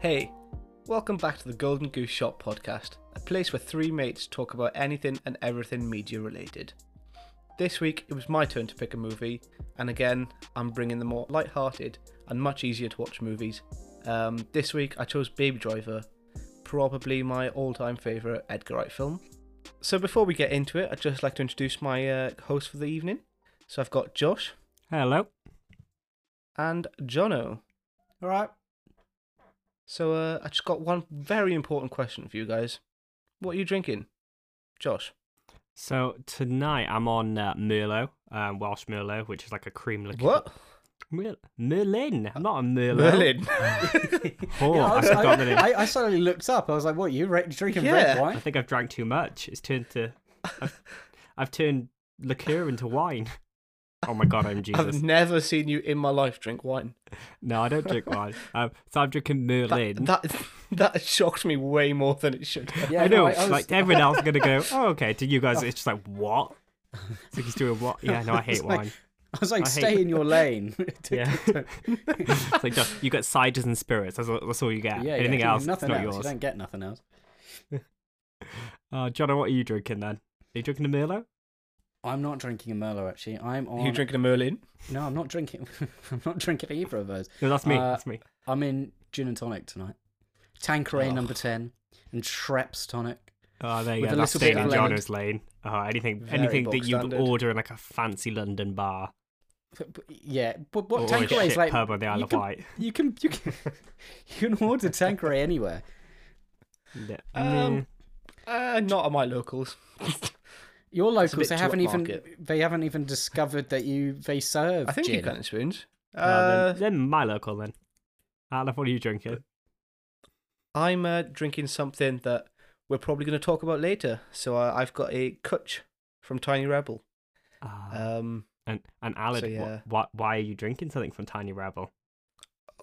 Hey, welcome back to the Golden Goose Shop podcast, a place where three mates talk about anything and everything media related. This week it was my turn to pick a movie, and again, I'm bringing the more light-hearted and much easier to watch movies. Um, this week I chose Baby Driver, probably my all-time favourite Edgar Wright film. So before we get into it, I'd just like to introduce my uh, host for the evening. So I've got Josh Hello. and Jono. All right. So uh, I just got one very important question for you guys. What are you drinking, Josh? So tonight I'm on uh, Merlot, um, Welsh Merlot, which is like a cream liqueur. What? Mer- Merlin. I'm not a Merlot. Merlin. Oh, Yeah, I, I was- forgot I, the name. I, I suddenly looked up. I was like, "What? You re- drinking Yeah. red I think I've drank too much. It's turned to. I've, I've turned liqueur into wine. Oh my god, I'm Jesus. I've never seen you in my life drink wine. No, I don't drink wine. Um, so I'm drinking Merlin. That, that that shocked me way more than it should. have. Yeah, I know. no, I was- like everyone else is gonna go. Oh, okay. To you guys, it's just like what? It's like he's doing what? Yeah, no, I hate It's like- wine. I was like, I hate- "Stay in your lane." Yeah. it's like just, you get ciders and spirits. That's all, that's all you get. yeah, Anything yeah, else, Nothing it's not else. yours. You don't get nothing else. Uh, John, what are you drinking then? Are you drinking a Merlot? I'm not drinking a Merlot. Actually, I'm on. Are you drinking a Merlin? No, I'm not drinking. I'm not drinking either of those. No, that's me. Uh, that's me. I'm in gin and tonic tonight. Tanqueray Oh. number ten and Schweppes tonic. Oh, there you go. That's staying in. Jono's lane. Oh, anything, Very anything that you'd standard. order in like a fancy London bar But- but- Yeah, but what or a Tanqueray's shit like? pub on the Isle you of can- Wight. You can you can you can order Tanqueray anywhere. Yeah. Um, Uh, not at my locals. Your locals, they haven't even upmarket. they haven't even discovered that you they serve I think gin. you can in spoons. Nah. Uh, Well, then, then my local then. Alan, what are you drinking? I'm uh, drinking something that we're probably going to talk about later. So uh, I've got a Cwtch from Tiny Rebel. Ah, Um, and and Alan, so, wh- yeah. why why are you drinking something from Tiny Rebel?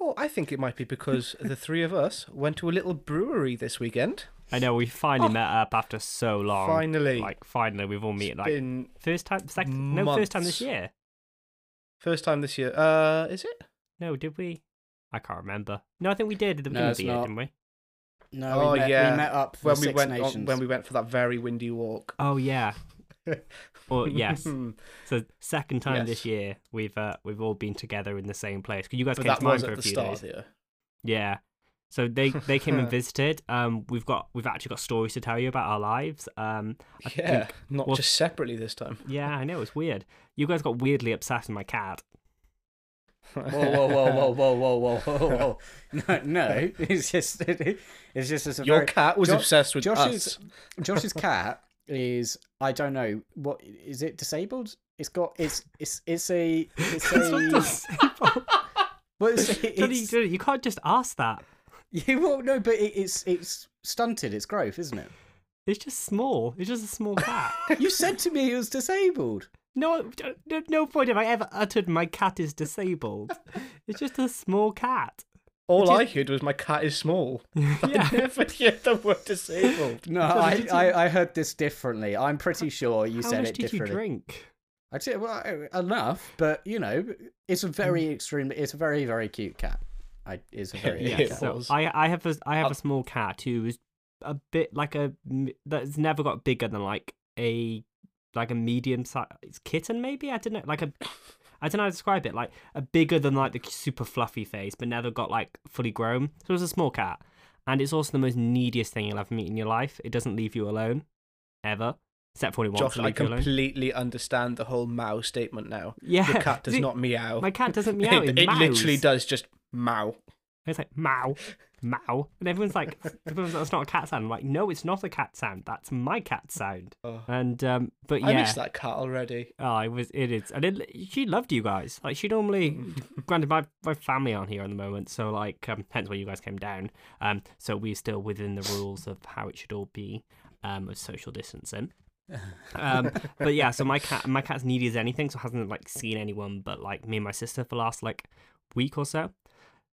oh, I think it might be because the three of us went to a little brewery this weekend. I know we finally Oh. met up after so long. Finally, Like finally, we've all met. Like been first time, second, no, first time this year. first time this year. Uh, is it? No, did we? I can't remember. No, I think we did at the No, of it's the year, not. didn't we? No, Oh, we met, yeah. we met up for When we Six went Nations. on, when we went for that very windy walk. Oh yeah. Well, yes. So second time Yes. this year we've uh, we've all been together in the same place because you guys but came to mine for a few start days. here. Yeah. So they they came and visited. Um, we've got we've actually got stories to tell you about our lives. Um, I Yeah, think- not well- just separately this time. yeah, I know it's weird. You guys got weirdly obsessed with my cat. Whoa, whoa, whoa, whoa, whoa, whoa, whoa, whoa! No, no, it's just it's just it's a Your very cat was Jo- obsessed with Josh's us. Josh's cat is I don't know what is it disabled? It's got it's it's it's a it's It's not disabled. well, it's, it's, Johnny, you can't just ask that. yeah, well, no, but it, it's it's stunted its growth, isn't it? It's just small. It's just a small cat. You said to me it was disabled. No, no, no point have I ever uttered my cat is disabled. It's just a small cat. All Which I heard was my cat is small. yeah. I never heard the word disabled. No, So I, you- I I heard this differently. I'm pretty sure you How said much it did you differently. drink? I said well enough, but you know, it's a very mm. extreme. It's a very very cute cat. I it's a very Yeah, cat. So. I I have a I have Uh, a small cat who is a bit like a that's never got bigger than like a like a medium size kitten maybe I don't know like a I don't know how to describe it like a bigger than like the super fluffy face but never got like fully grown so it's a small cat and it's also the most neediest thing you'll ever meet in your life it doesn't leave you alone ever for when Josh, I you alone completely understand the whole meow statement now. yeah Your cat does See, not meow. my cat doesn't meow it it, it literally does just meow. It's like meow, meow, and everyone's like, everyone's like, "That's not a cat sound." I'm like, no, it's not a cat sound. That's my cat sound. Oh, And um, but I yeah, miss that cat already. oh, it was, it is, and it, she loved you guys. Like she normally, granted, my my family aren't here at the moment, so like, um, hence why you guys came down. Um, so we're still within the rules of how it should all be, um, of social distancing. Um, but yeah, so my cat, my cat's needy as anything, so hasn't like seen anyone but like me and my sister for the last like week or so.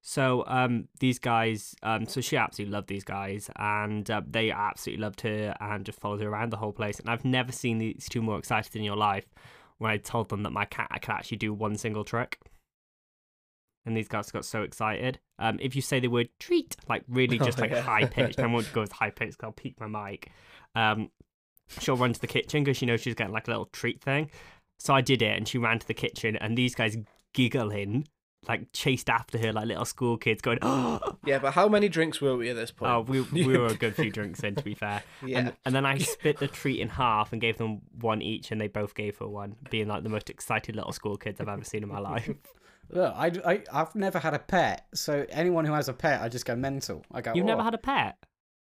So um, these guys, um, so she absolutely loved these guys, and uh, they absolutely loved her and just followed her around the whole place. And I've never seen these two more excited in your life when I told them that my cat could actually do one single trick. and these guys got so excited. Um, if you say the word treat, like really just Oh, like yeah. high pitched, I won't go as high pitched. 'cause I'll peak my mic. Um, she'll run to the kitchen because she knows she's getting like a little treat thing. So I did it, and she ran to the kitchen, and these guys giggling, like chased after her like little school kids, going, "Oh, Yeah, but how many drinks were we at this point? oh we we were a good few drinks in, to be fair." yeah. And, and then I split the treat in half and gave them one each, and they both gave her one, being like the most excited little school kids I've ever seen in my life. Look, I, I, I've never had a pet, so anyone who has a pet, I just go mental. I go, You've never "Oh." had a pet?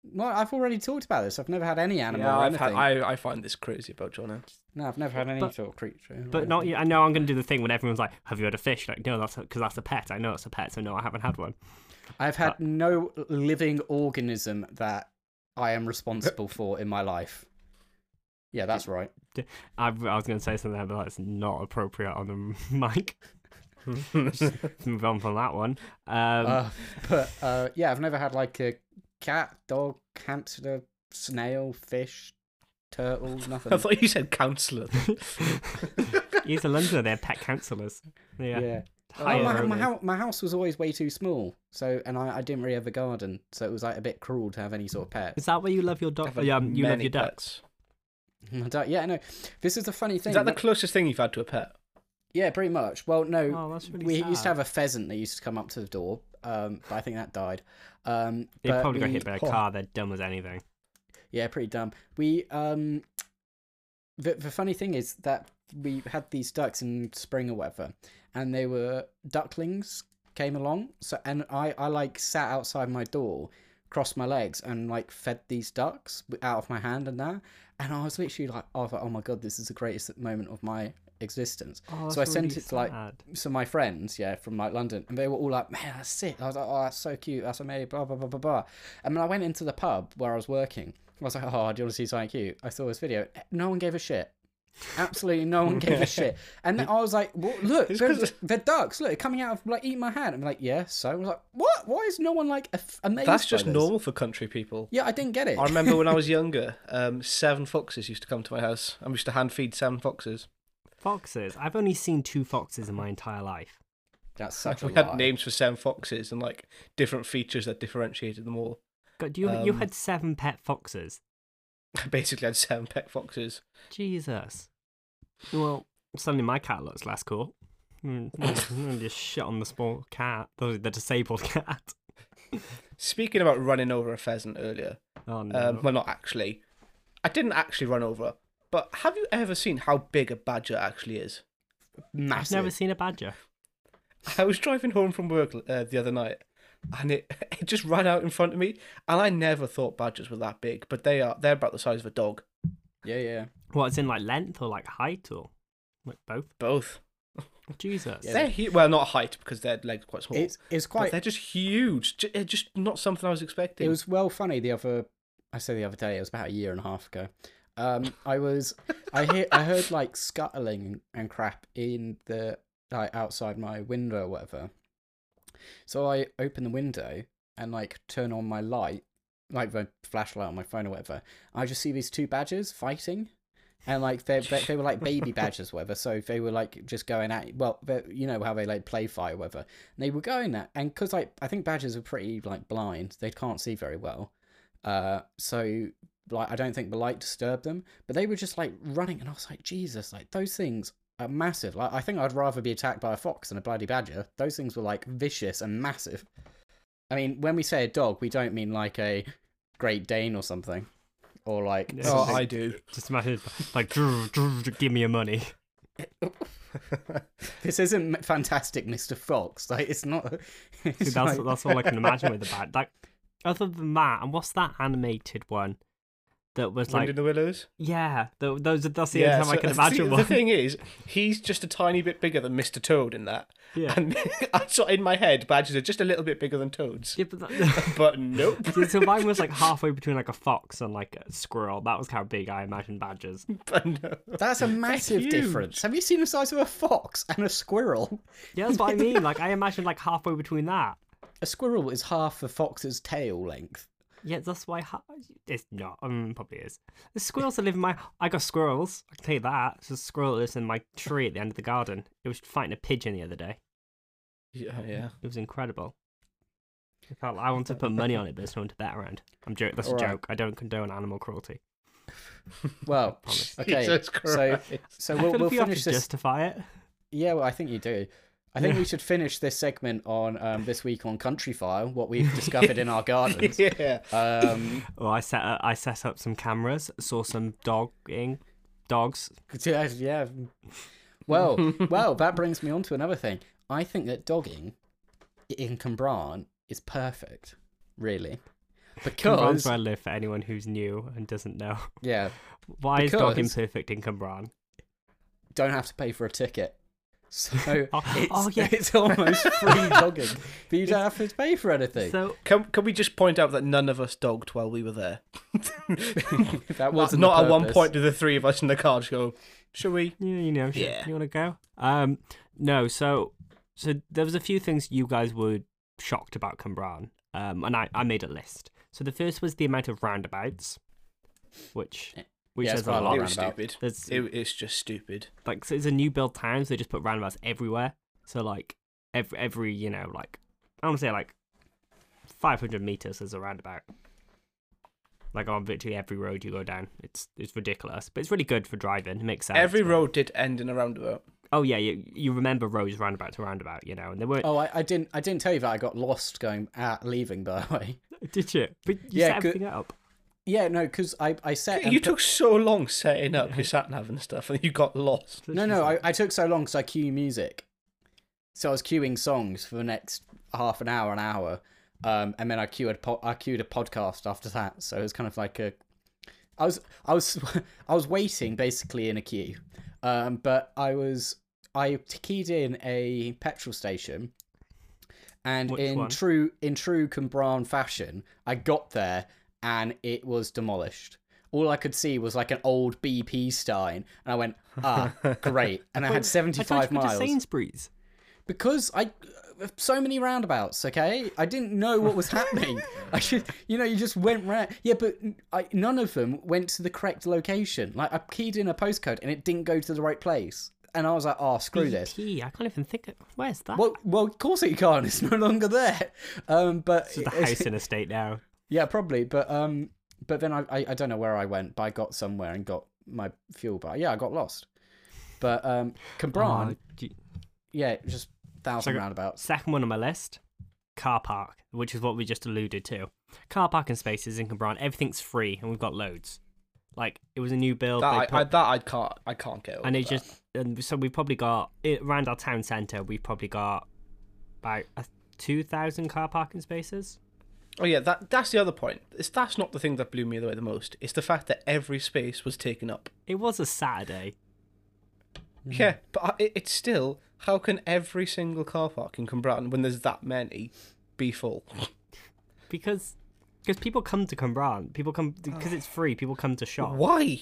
Well, I've already talked about this. I've never had any animal yeah, or I've anything. had, I, I find this crazy about Jonah. No, I've never had any But- sort of creature. But not yet. I know I'm going to do the thing when everyone's like, "Have you had a fish?" Like, no, that's because that's a pet. I know it's a pet, so no, I haven't had one. I've had no living organism that I am responsible for in my life. Yeah, that's right. I, I was going to say something, but that's not appropriate on the mic. Move on from that one. Um, Uh, but uh, yeah, I've never had like a cat, dog, hamster, snail, fish, turtle, nothing. I thought you said counsellor. He's a Londoner. They're pet counsellors. Yeah. yeah. Higher Oh, my, my, hou- my house was always way too small, so and I, I didn't really have a garden, so it was like a bit cruel to have any sort of pet. Is that where you love your dog? Yeah, um, you love your ducks. pets. I don't- yeah, no. This is the funny thing. Is that the closest thing you've had to a pet? yeah, pretty much. Well, no, Oh, that's really we sad. used to have a pheasant that used to come up to the door, um, but I think that died. Um, They probably got hit by a Oh. car. They're dumb as anything. Yeah, pretty dumb. We um, the the funny thing is that we had these ducks in spring or whatever, and they were ducklings came along. So and I I like sat outside my door, crossed my legs, and like fed these ducks out of my hand and that. And I was literally like, I was like, oh my god, this is the greatest moment of my existence. Oh, So I sent it to, like, sad. so my friends, yeah, from like London, and they were all like, "Man, that's sick." I was like, "Oh, that's so cute. That's amazing." Blah blah blah blah blah. And then I went into the pub where I was working, I was like, "Oh, do you want to see something cute?" I saw this video. No one gave a shit. Absolutely no one gave a shit. And then I was like, well, "Look, they're, they're ducks. Look, coming out of like eating my hand." I'm like, "Yeah." So I was like, "What? Why is no one like amazed?" That's just this?" normal for country people. Yeah, I didn't get it. I remember when I was younger, um, seven foxes used to come to my house. I used to hand feed seven foxes. Foxes. I've only seen two foxes in my entire life. That's such a we had lie. names for seven foxes and like different features that differentiated them all. God, you you Um, had seven pet foxes. I basically had seven pet foxes. Jesus. Well, suddenly my cat looks less cool. Mm, mm, Just shit on the small cat, the, the disabled cat. Speaking about running over a pheasant earlier, Oh no! um, well, not actually. I didn't actually run over, but have you ever seen how big a badger actually is? I've Massive. never seen a badger. I was driving home from work uh, the other night, and it it just ran out in front of me, and I never thought badgers were that big, but they are. They're about the size of a dog. Yeah, yeah. What, is in like length or like height or like both? Both. Jesus. Yeah. They're hu- well, not height because their legs are quite small. It's it's but quite they're just huge. Ju- uh, Just not something I was expecting. It was well funny the other. I say the other day. It was about a year and a half ago. Um, I was. I hear. I heard like scuttling and crap in the like outside my window or whatever. So I open the window and like turn on my light, like the flashlight on my phone or whatever. I just see these two badgers fighting. And like they they, were like baby badgers, or whatever. So they were like just going at well, you know how they like play fight, or whatever. And they were going at, and because like I think badgers are pretty like blind, they can't see very well. Uh, so like I don't think the light disturbed them, but they were just like running, and I was like, Jesus, like those things are massive. Like I think I'd rather be attacked by a fox than a bloody badger. Those things were like vicious and massive. I mean, when we say a dog, we don't mean like a Great Dane or something, or like Yeah. oh, I do. Just imagine like, "Drr, drr, drr, give me your money. this isn't fantastic, Mister Fox. Like it's not. See, that's like- that's all I can imagine with the bat. Like, other than that, and what's that animated one that was Wind like, in the willows. yeah, th those that's the only time I so- can see, imagine the one. thing is, he's just a tiny bit bigger than Mr. Toad in that. Yeah. And I saw in my head, badgers are just a little bit bigger than toads. Yeah, but that, But nope. See, so mine was like halfway between like a fox and like a squirrel. That was how big I imagined badgers. but no. That's a massive huge. difference. Have you seen the size of a fox and a squirrel? Yeah, that's what I mean. Like I imagined like halfway between that. A squirrel is half a fox's tail length. Yeah, that's why ha- it's not. Um, probably is. The squirrels that live in my. I got squirrels. I can tell you that. There's a squirrel that lives in my tree at the end of the garden. It was fighting a pigeon the other day. Yeah, yeah. It was incredible. I, felt, I want to put money on it, but there's no one to bet around. I'm joking. That's a Alright. joke. I don't condone animal cruelty. Well, okay. Jesus So Christ. so we'll, feel we'll like you have finish to this. justify it. Yeah, well, I think you do. I think we should finish this segment on um, this week on Country File, what we've discovered in our gardens. yeah. Um, Well, I set uh, I set up some cameras, saw some dogging dogs. yeah, yeah. Well, well, that brings me on to another thing. I think that dogging in Cwmbran is perfect, really, Cwmbran's because where I live. For anyone who's new and doesn't know, yeah, why is dogging perfect in Cwmbran? don't have to pay for a ticket. So Oh, it's, oh, yeah. it's almost free dogging, but you don't have to pay for anything. So Can, can we just point out that none of us dogged while we were there? that wasn't not the at one point did the three of us in the car just go, shall we? you, you know, sure, Yeah. you want to go? Um, no. So so there was a few things you guys were shocked about Cwmbran, um, and I I made a list. So the first was the amount of roundabouts, which which Yeah, it's says a lot lot. It was stupid. There's It, it's just stupid. like so it's a new build town, so they just put roundabouts everywhere. So like every every you know like I want to say like 500 meters is a roundabout. Like on virtually every road you go down, it's it's ridiculous, but it's really good for driving. It makes sense. Every but- road did end in a roundabout. Oh yeah, you you remember roads roundabout to roundabout, you know, and they weren't. Oh, I, I didn't. I didn't tell you that I got lost going out leaving. By the way, Did you? But you Yeah, set everything up. Yeah, no, because I I set. and You put- took so long setting up your sat nav and stuff, and you got lost. no, no, I, I took so long because I queue music, so I was queuing songs for the next half an hour, an hour, um, and then I queued po- I queued a podcast after that. So it was kind of like a, I was I was I was waiting basically in a queue, um, but I was I keyed in a petrol station. And Which in one? true in true Cwmbran fashion, I got there and it was demolished. All I could see was like an old BP Stein, and I went, ah, great. And I had I seventy tried to five go to miles Sainsbury's. because I so many roundabouts. Okay, I didn't know what was happening. I should, you know, you just went round. Yeah, but I, none of them went to the correct location. Like I keyed in a postcode and it didn't go to the right place, and I was like, oh, screw this. BP, I can't even think. Of, where's that? Well, well, of course it can't. It's no longer there. Um, but It's a house in a state now. Yeah, probably. But um, but then I, I I don't know where I went, but I got somewhere and got my fuel. bar. yeah, I got lost. But um, Cwmbran, Oh, gee- yeah, just thousand So- roundabouts. Second one on my list, car park, which is what we just alluded to. Car parking spaces in Cwmbran, everything's free, and we've got loads. Like it was a new build, That they I, put- I, that I can't, I can't get over. and it that. just and so we've probably got it, around our town centre. We've probably got about uh, two thousand car parking spaces. Oh yeah, that that's the other point. It's that's not the thing that blew me away the most. It's the fact that every space was taken up. It was a Saturday. Yeah, but I- it, it's still how can every single car park in Cumbraton, when there's that many, be full? because because people come to Cwmbran. People come because it's free. People come to shop Why?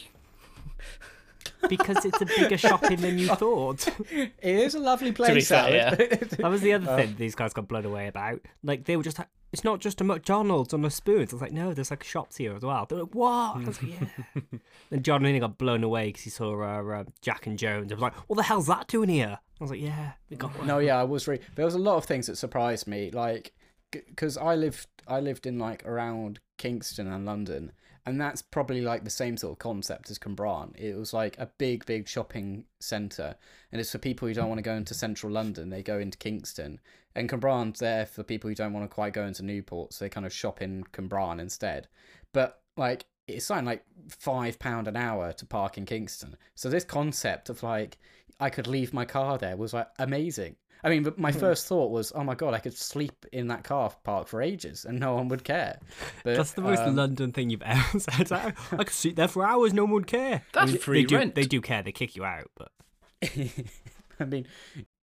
because it's a bigger shopping than you thought. It is a lovely place. fair, Alan. That was the other uh. thing these guys got blown away about. Like they were just like, it's not just a McDonald's on a spoon. It's like no, there's like shops here as well. They're like, what? I was like, yeah. then John Lennon got blown away because he saw uh, uh, Jack and Jones. I was like, what the hell's that doing here? I was like, yeah, we got one. no, yeah, I was. Re- there was a lot of things that surprised me, like because I lived, I lived in like around Kingston and London, and that's probably like the same sort of concept as Cwmbran. It was like a big, big shopping centre, and it's for people who don't want to go into central London. They go into Kingston, and Cwmbran's there for people who don't want to quite go into Newport, so they kind of shop in Cwmbran instead. But like it's something like five pound an hour to park in Kingston. So this concept of like I could leave my car there was like amazing. I mean, but my first thought was, oh my god, I could sleep in that car park for ages and no one would care. But That's the most um, London thing you've ever said. I, I could sit there for hours, no one would care. That's I mean, free they do, rent. They do care. They kick you out, but I mean,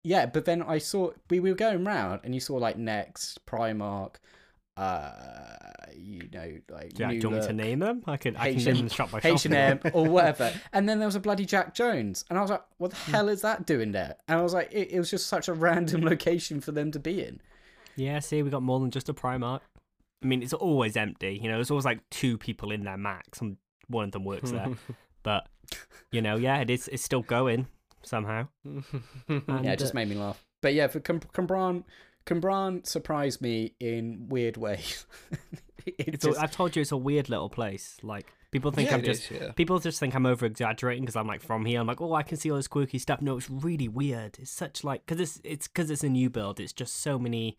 yeah, but then I saw we, we were going round and you saw like Next, Primark, uh, you know, like yeah, do you want me to name them? I can. I can H&M name them shop by shop. H and M or whatever. And then there was a bloody Jack Jones, and I was like, "What the Hmm. hell is that doing there?" And I was like, "It, it was just such a random location for them to be in." Yeah, see, we got more than just a Primark. I mean, it's always empty. You know, there's always like two people in there max, and one of them works there. but you know, yeah, it is. It's still going somehow. And, Yeah, it just uh, made me laugh. but yeah, for Cam- Cwmbran, Cwmbran surprised me in weird ways. it It's just, I've told you it's a weird little place. Like people think Yeah, I'm just is, yeah. people just think I'm over exaggerating because I'm like from here. I'm like, oh, I can see all this quirky stuff. No, it's really weird. It's such like because it's it's because it's a new build. It's just so many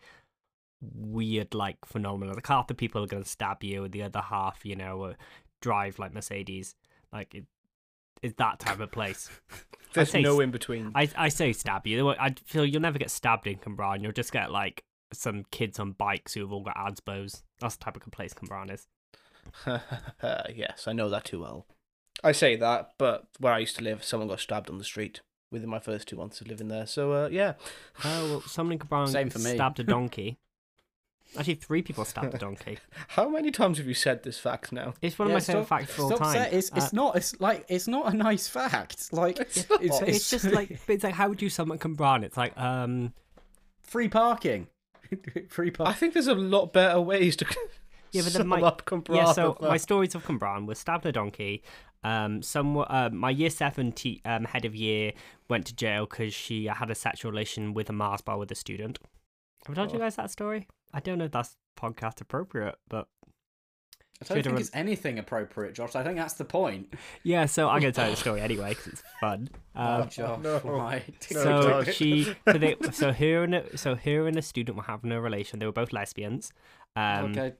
weird like phenomena. Like half the people are gonna stab you, and the other half, you know, uh, drive like Mercedes. Like it, it's that type of place. There's say no in between. I I say stab you. I feel you'll never get stabbed in Cwmbran. You'll just get like some kids on bikes who've all got ASBOs. That's the type of place Cwmbran is. yes, I know that too well. I say that, but where I used to live, someone got stabbed on the street within my first two months of living there. So, uh, yeah. Oh well, someone in Cwmbran Same for me. stabbed a donkey. Actually, three people stabbed a donkey. How many times have you said this fact now? It's one of Yeah, my favorite facts of all time. saying- It's, it's Uh, not. It's like it's not a nice fact. Like it's, not. it's, it's just like it's like how would you summon Cwmbran? It's like um free parking. free parking. I think there's a lot better ways to yeah, but sum then my up Cwmbran yeah. So my stories of Cwmbran were stabbed a donkey. Um, some uh, my year seven te- um head of year went to jail because she had a sexual relation with a Mars bar with a student. Have I told you Oh. guys that story? I don't know if that's podcast appropriate, but I don't Should've think rem- it's anything appropriate, Josh. I think that's the point. yeah. So I'm gonna tell you the story anyway because it's fun. Um, oh, Josh, no. why? No, so Josh. she so they so her and a, so her and a student were having a relation. They were both lesbians. Um, okay.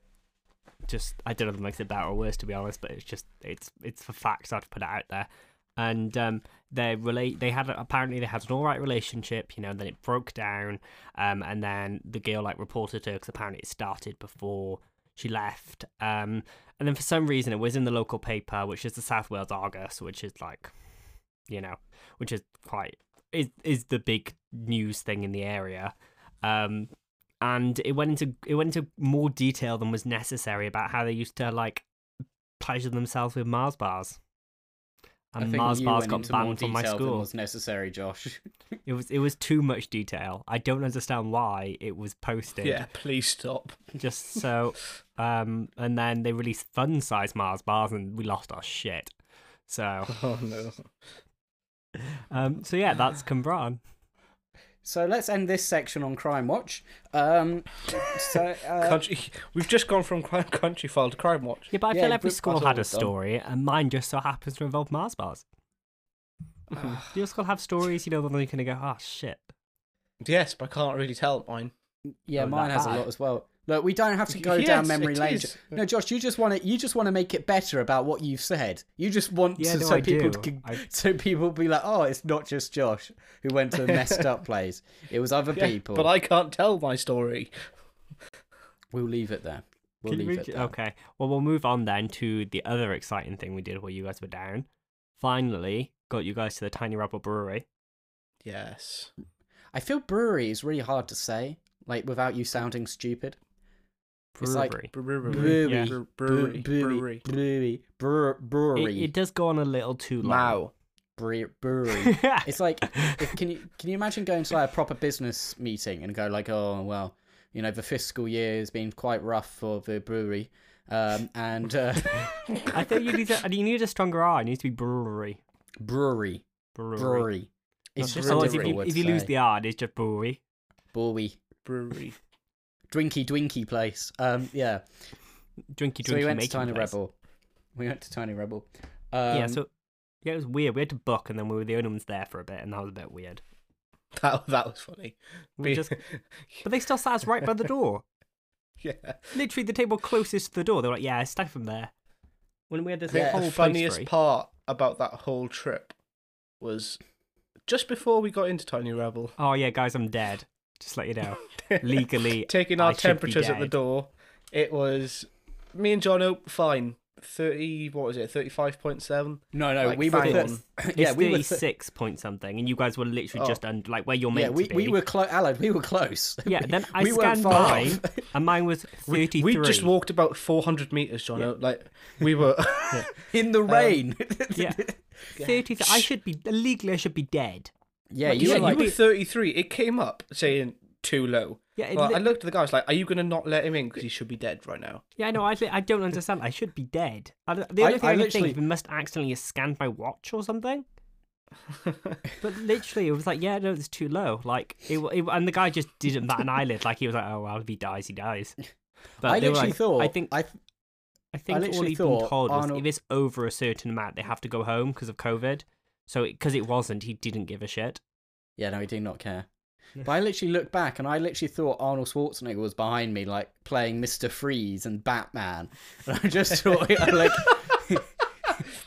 Just I don't know if it makes it better or worse to be honest, but it's just it's it's for facts. I've to put it out there. And um, they relate. They had apparently they had an all right relationship, you know. And Then it broke down, um, and then the girl like reported her because apparently it started before she left. Um, and then for some reason it was in the local paper, which is the South Wales Argus, which is like, you know, which is quite is is the big news thing in the area. Um, and it went into it went into more detail than was necessary about how they used to like pleasure themselves with Mars bars. I And think Mars you bars went got into banned from my detail than school. was necessary, Josh. It was it was too much detail. I don't understand why it was posted. Yeah, please stop. Just so um and then they released fun size Mars bars and we lost our shit. So Oh, no. um so yeah, that's Cwmbran. So let's end this section on Crime Watch. Um, so uh, Country, we've just gone from Crime Country File to Crime Watch. Yeah, but I Yeah, feel every school had all a done. story and mine just so happens to involve Mars bars. Do your school have stories, you know, that you can go, oh shit. Yes, but I can't really tell mine. yeah, Oh, mine that has a lot as well. Look, we don't have to go down memory lane. is. No, Josh, you just want to you just want to make it better about what you've said. You just want Yeah, to, no, so I people do. I- so people be like, oh, it's not just Josh who went to a messed up place. It was other Yeah, people. But I can't tell my story. We'll leave it there. We'll leave it there. Okay. Well, we'll move on then to the other exciting thing we did while you guys were down. Finally, got you guys to the Tiny Rebel Brewery. Yes. I feel brewery is really hard to say, like without you sounding stupid. It's like Brewery. Brewery. Brewery, Yeah. Brewery, Brewery. brewery, Brewery. brewery, It, brewery, it does go on a little too long. Mao. Brewery. It's like, if, can you can you imagine going to like a proper business meeting and go like, oh well, you know, the fiscal year has been quite rough for the brewery, um, and uh, I think you need to, you need a stronger R. It needs to be brewery. brewery, Brewery. brewery. It's Not just a if you, word if you lose the R, it's just brewery. brewery, Brewery. Drinky dwinky place. Um, yeah. Drinky, drinky, So we went to Tiny place. Rebel. We went to Tiny Rebel. Um, yeah, so yeah, it was weird. We had to book, and then we were the only ones there for a bit, and that was a bit weird. That, that was funny. We just, but they still sat us right by the door. yeah. Literally, the table closest to the door. They were like, "Yeah, stay from there." When we had this Yeah, whole the funniest part about that whole trip was just before we got into Tiny Rebel, Oh yeah, guys, I'm dead. Just let you know. Legally, taking I our should be temperatures at the door. It was me and Jono fine. Thirty what was it? Thirty five point seven. No, no, Like, we were. bang thir- on. yeah, it's we were. th- 36 point something, and you guys were literally Oh. just under, like where you're meant yeah, we, to be. we were close. Alan, we were close. Yeah, then I we scanned far mine, and mine was 33. We, we just walked about four hundred meters, John Yeah. Oak. Like we were. in the um, rain. Yeah. 30. I should be legally. I should be dead. Yeah, Like, you yeah, were like, you were thirty three. It came up saying too low. Yeah, Well, li- I looked at the guy. I was like, "Are you going to not let him in because he should be dead right now?" yeah. No, I, li- I don't understand. I should be dead. I don't- the I- only thing I I, can literally- think is we must accidentally have scanned my watch or something. But literally, it was like, yeah, no, it's too low. Like, it, it and the guy just didn't bat an eyelid. Like he was like, oh well, if he dies, he dies. But I literally like- thought. I think I I think all literally he'd been thought told was if it's over a certain amount, they have to go home because of COVID. So because it wasn't, he didn't give a shit. Yeah, no, he did not care. But I literally looked back and I literally thought Arnold Schwarzenegger was behind me, like playing Mr. Freeze and Batman. And I just thought, like,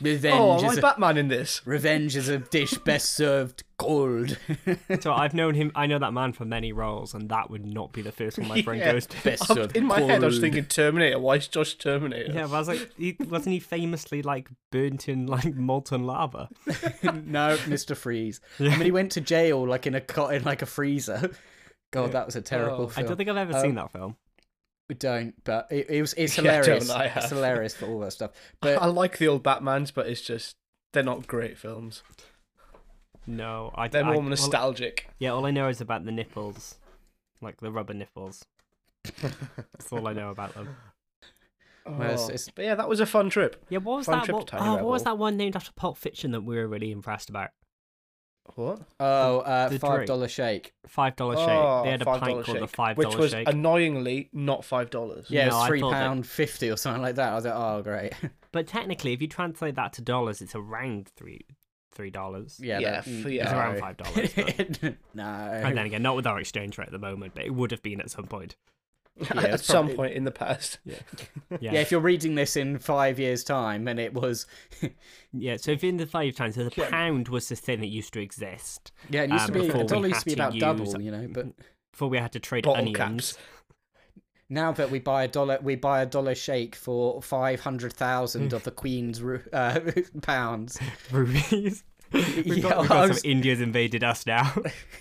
revenge, oh, am I is a, Batman in this? revenge is a dish best served cold. So I've known him. I know that man for many roles, and that would not be the first one my brain Yeah. goes to. best I'm- served in my head, I was thinking Terminator. Why is Josh Terminator? Yeah, but I was like, he, wasn't he famously like burnt in like molten lava? no, Mr. Freeze. I mean, he went to jail like in a co- in like a freezer. God, that was a terrible Oh. I don't think I've ever Um, seen that film. We don't, but it, it was it's Yeah, don't hilarious. I it's hilarious for all that stuff. But I like the old Batmans, but it's just they're not great films. No, I. They're I, more all- nostalgic. yeah, all I know is about the nipples, like the rubber nipples. That's all I know about them. Oh. Well, it's- Oh. it's- But yeah, that was a fun trip. Yeah, what was Fun that? What, oh, what was that one named after Pulp Fiction that we were really impressed about? What? oh, uh, the five drink. dollar shake. Five dollar shake. Oh, they had a pint called the five dollar shake, which was shake. annoyingly not five dollars. Yeah, No, it was three pound that- fifty or something like that. I was like, oh great. But technically, if you translate that to dollars, it's around three three dollars. yeah, Yeah, that- f- mm, yeah. It's around five dollars. but- no. and then again, not with our exchange rate at the moment, but it would have been at some point. Yeah, At it's some point in the past. Yeah. yeah. if you're reading this in five years' time, and it was, Yeah, so if in the five times, so the Yeah. pound was the thing that used to exist yeah, it used Um, to be before a dollar used to be to about use- double, you know. But before we had to trade Bottle onions. caps. now that we buy a dollar, we buy a dollar shake for five hundred thousand of the Queen's uh, pounds. Rupees. We've Yeah, got, we've got was- some India's invaded us now.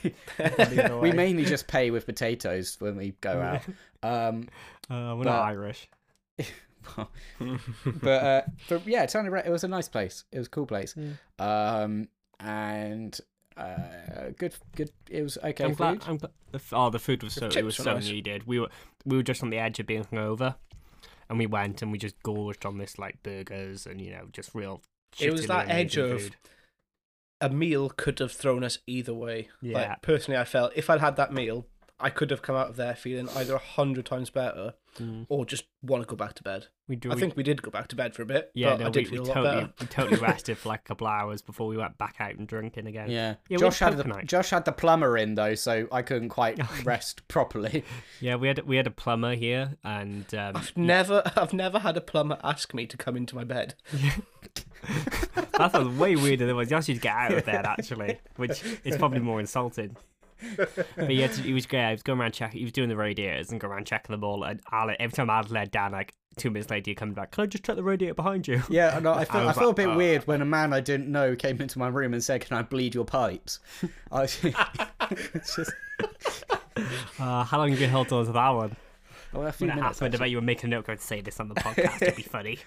we mainly just pay with potatoes when we go out. Um, Uh, we're But- not Irish. but uh, but yeah. It was a nice place. It was a cool place. Yeah. Um, and uh, good, good. It was okay I'm food. glad. I'm glad the, oh, the food was so it was so nice. needed. We were we were just on the edge of being hungover, and we went and we just gorged on this like burgers and you know just real. It was that edge of- food. A meal could have thrown us either way. Yeah. Like personally, I felt if I'd had that meal, I could have come out of there feeling either a hundred times better Mm. or just want to go back to bed. We do. I we- think we did go back to bed for a bit. Yeah, but no, I did we, feel we a lot totally better. we totally rested for like a couple hours before we went back out and drinking again. Yeah, Yeah, we Josh had had the coconut. Josh had the plumber in though, so I couldn't quite rest properly. Yeah, we had we had a plumber here, and um, I've never, I've never had a plumber ask me to come into my bed. that sounds way weirder than what he asked you to get out of bed actually, which is probably more insulting. But had he was great. He was going around checking. He was doing the radiators and going around checking them all. And Ale, every time I'd let down, like two minutes later, he coming back. Can I just check the radiator behind you? Yeah, no, I felt I, was felt a bit "Uh." weird when a man I didn't know came into my room and said, "Can I bleed your pipes?" I it's just Uh, how long have you held on to that one? well, a few When it minutes. happened, I bet you were making a note going to say this on the podcast. It'd be funny.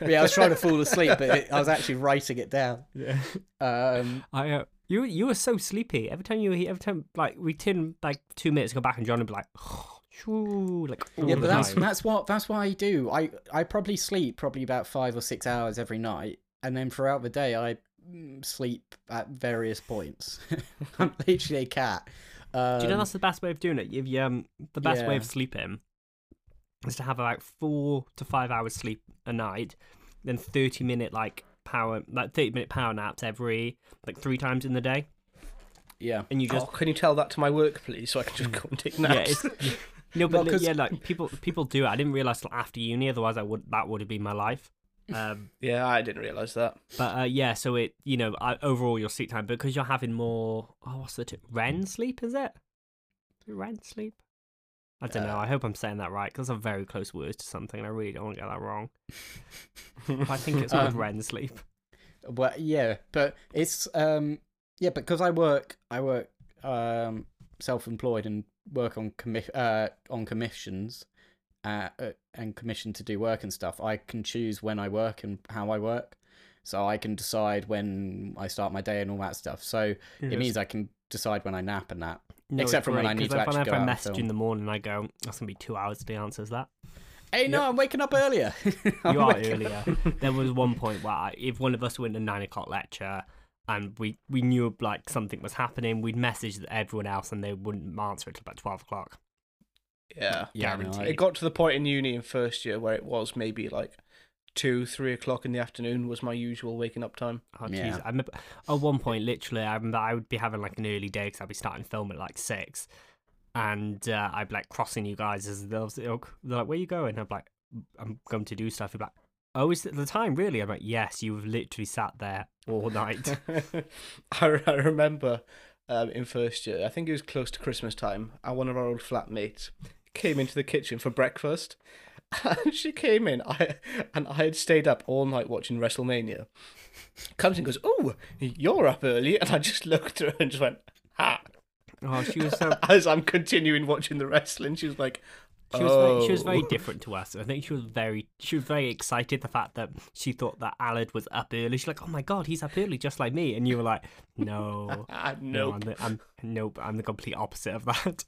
Yeah, I was trying to fall asleep, but it, I was actually writing it down. Yeah. Um, I uh, you you were so sleepy every time you were here. Every time like we tin like two minutes go back and John would be like, shoo, like yeah, but that's that's what that's what I do. I I probably sleep probably about five or six hours every night, and then throughout the day I mm, sleep at various points. I'm literally a cat. Um, Do you know that's the best way of doing it? If you, um, the best way of sleeping is to have about four to five hours sleep a night, then thirty minute like power, like thirty minute power naps every like three times in the day, yeah. and you just oh, can you tell that to my work, please, so I can just go and take naps? yeah, it's, no, but 'cause- yeah, like people people do it. I didn't realize till after uni, otherwise I would that would have been my life. Um, yeah, I didn't realise that. But uh, yeah, so it you know I, overall your sleep time because you're having more. Oh, what's the t- REM sleep? Is it REM sleep? I don't know. Uh, I hope I'm saying that right because those are very close words to something, and I really don't want to get that wrong. I think it's called Um, REM sleep. Well, yeah, but it's um yeah because I work I work um self-employed and work on commi- uh on commissions uh, uh and commission to do work and stuff. I can choose when I work and how I work, so I can decide when I start my day and all that stuff. So it means I can decide when I nap and that. No, it's except for when I great, need 'cause to if- actually whenever go I message you in the morning, I go, "That's gonna be two hours to the answers that." Hey, no, I'm waking up earlier. You are earlier. there was one point where I, if one of us went to nine o'clock lecture, and we we knew like something was happening. We'd message everyone else, and they wouldn't answer it till about twelve o'clock. Yeah. Yeah, no, I- It got to the point in uni in first year where it was maybe like two, three o'clock in the afternoon was my usual waking up time. Oh, Yeah. jeez. I remember at one point, literally, I remember I would be having like an early day because I'd be starting film at like six, and uh, I'd be like crossing you guys as they'll they're like, "Where you going?" I'm like, "I'm going to do stuff." You're like, "Oh, is it the time really?" I'm like, "Yes, you've literally sat there all night." I, I remember um, in first year, I think it was close to Christmas time, and one of our old flatmates came into the kitchen for breakfast. And she came in, I and I had stayed up all night watching WrestleMania. Comes and goes, Oh, you're up early. And I just looked at her and just went, Ha. oh, she was so As I'm continuing watching the wrestling, she was like, She was very, she was "Oh." very different to us. I think she was very she was very excited the fact that she thought that Alad was up early. She's like, "Oh my god, he's up early just like me," and you were like, "No, Ah, no, nope. I'm, the, I'm nope, I'm the complete opposite of that."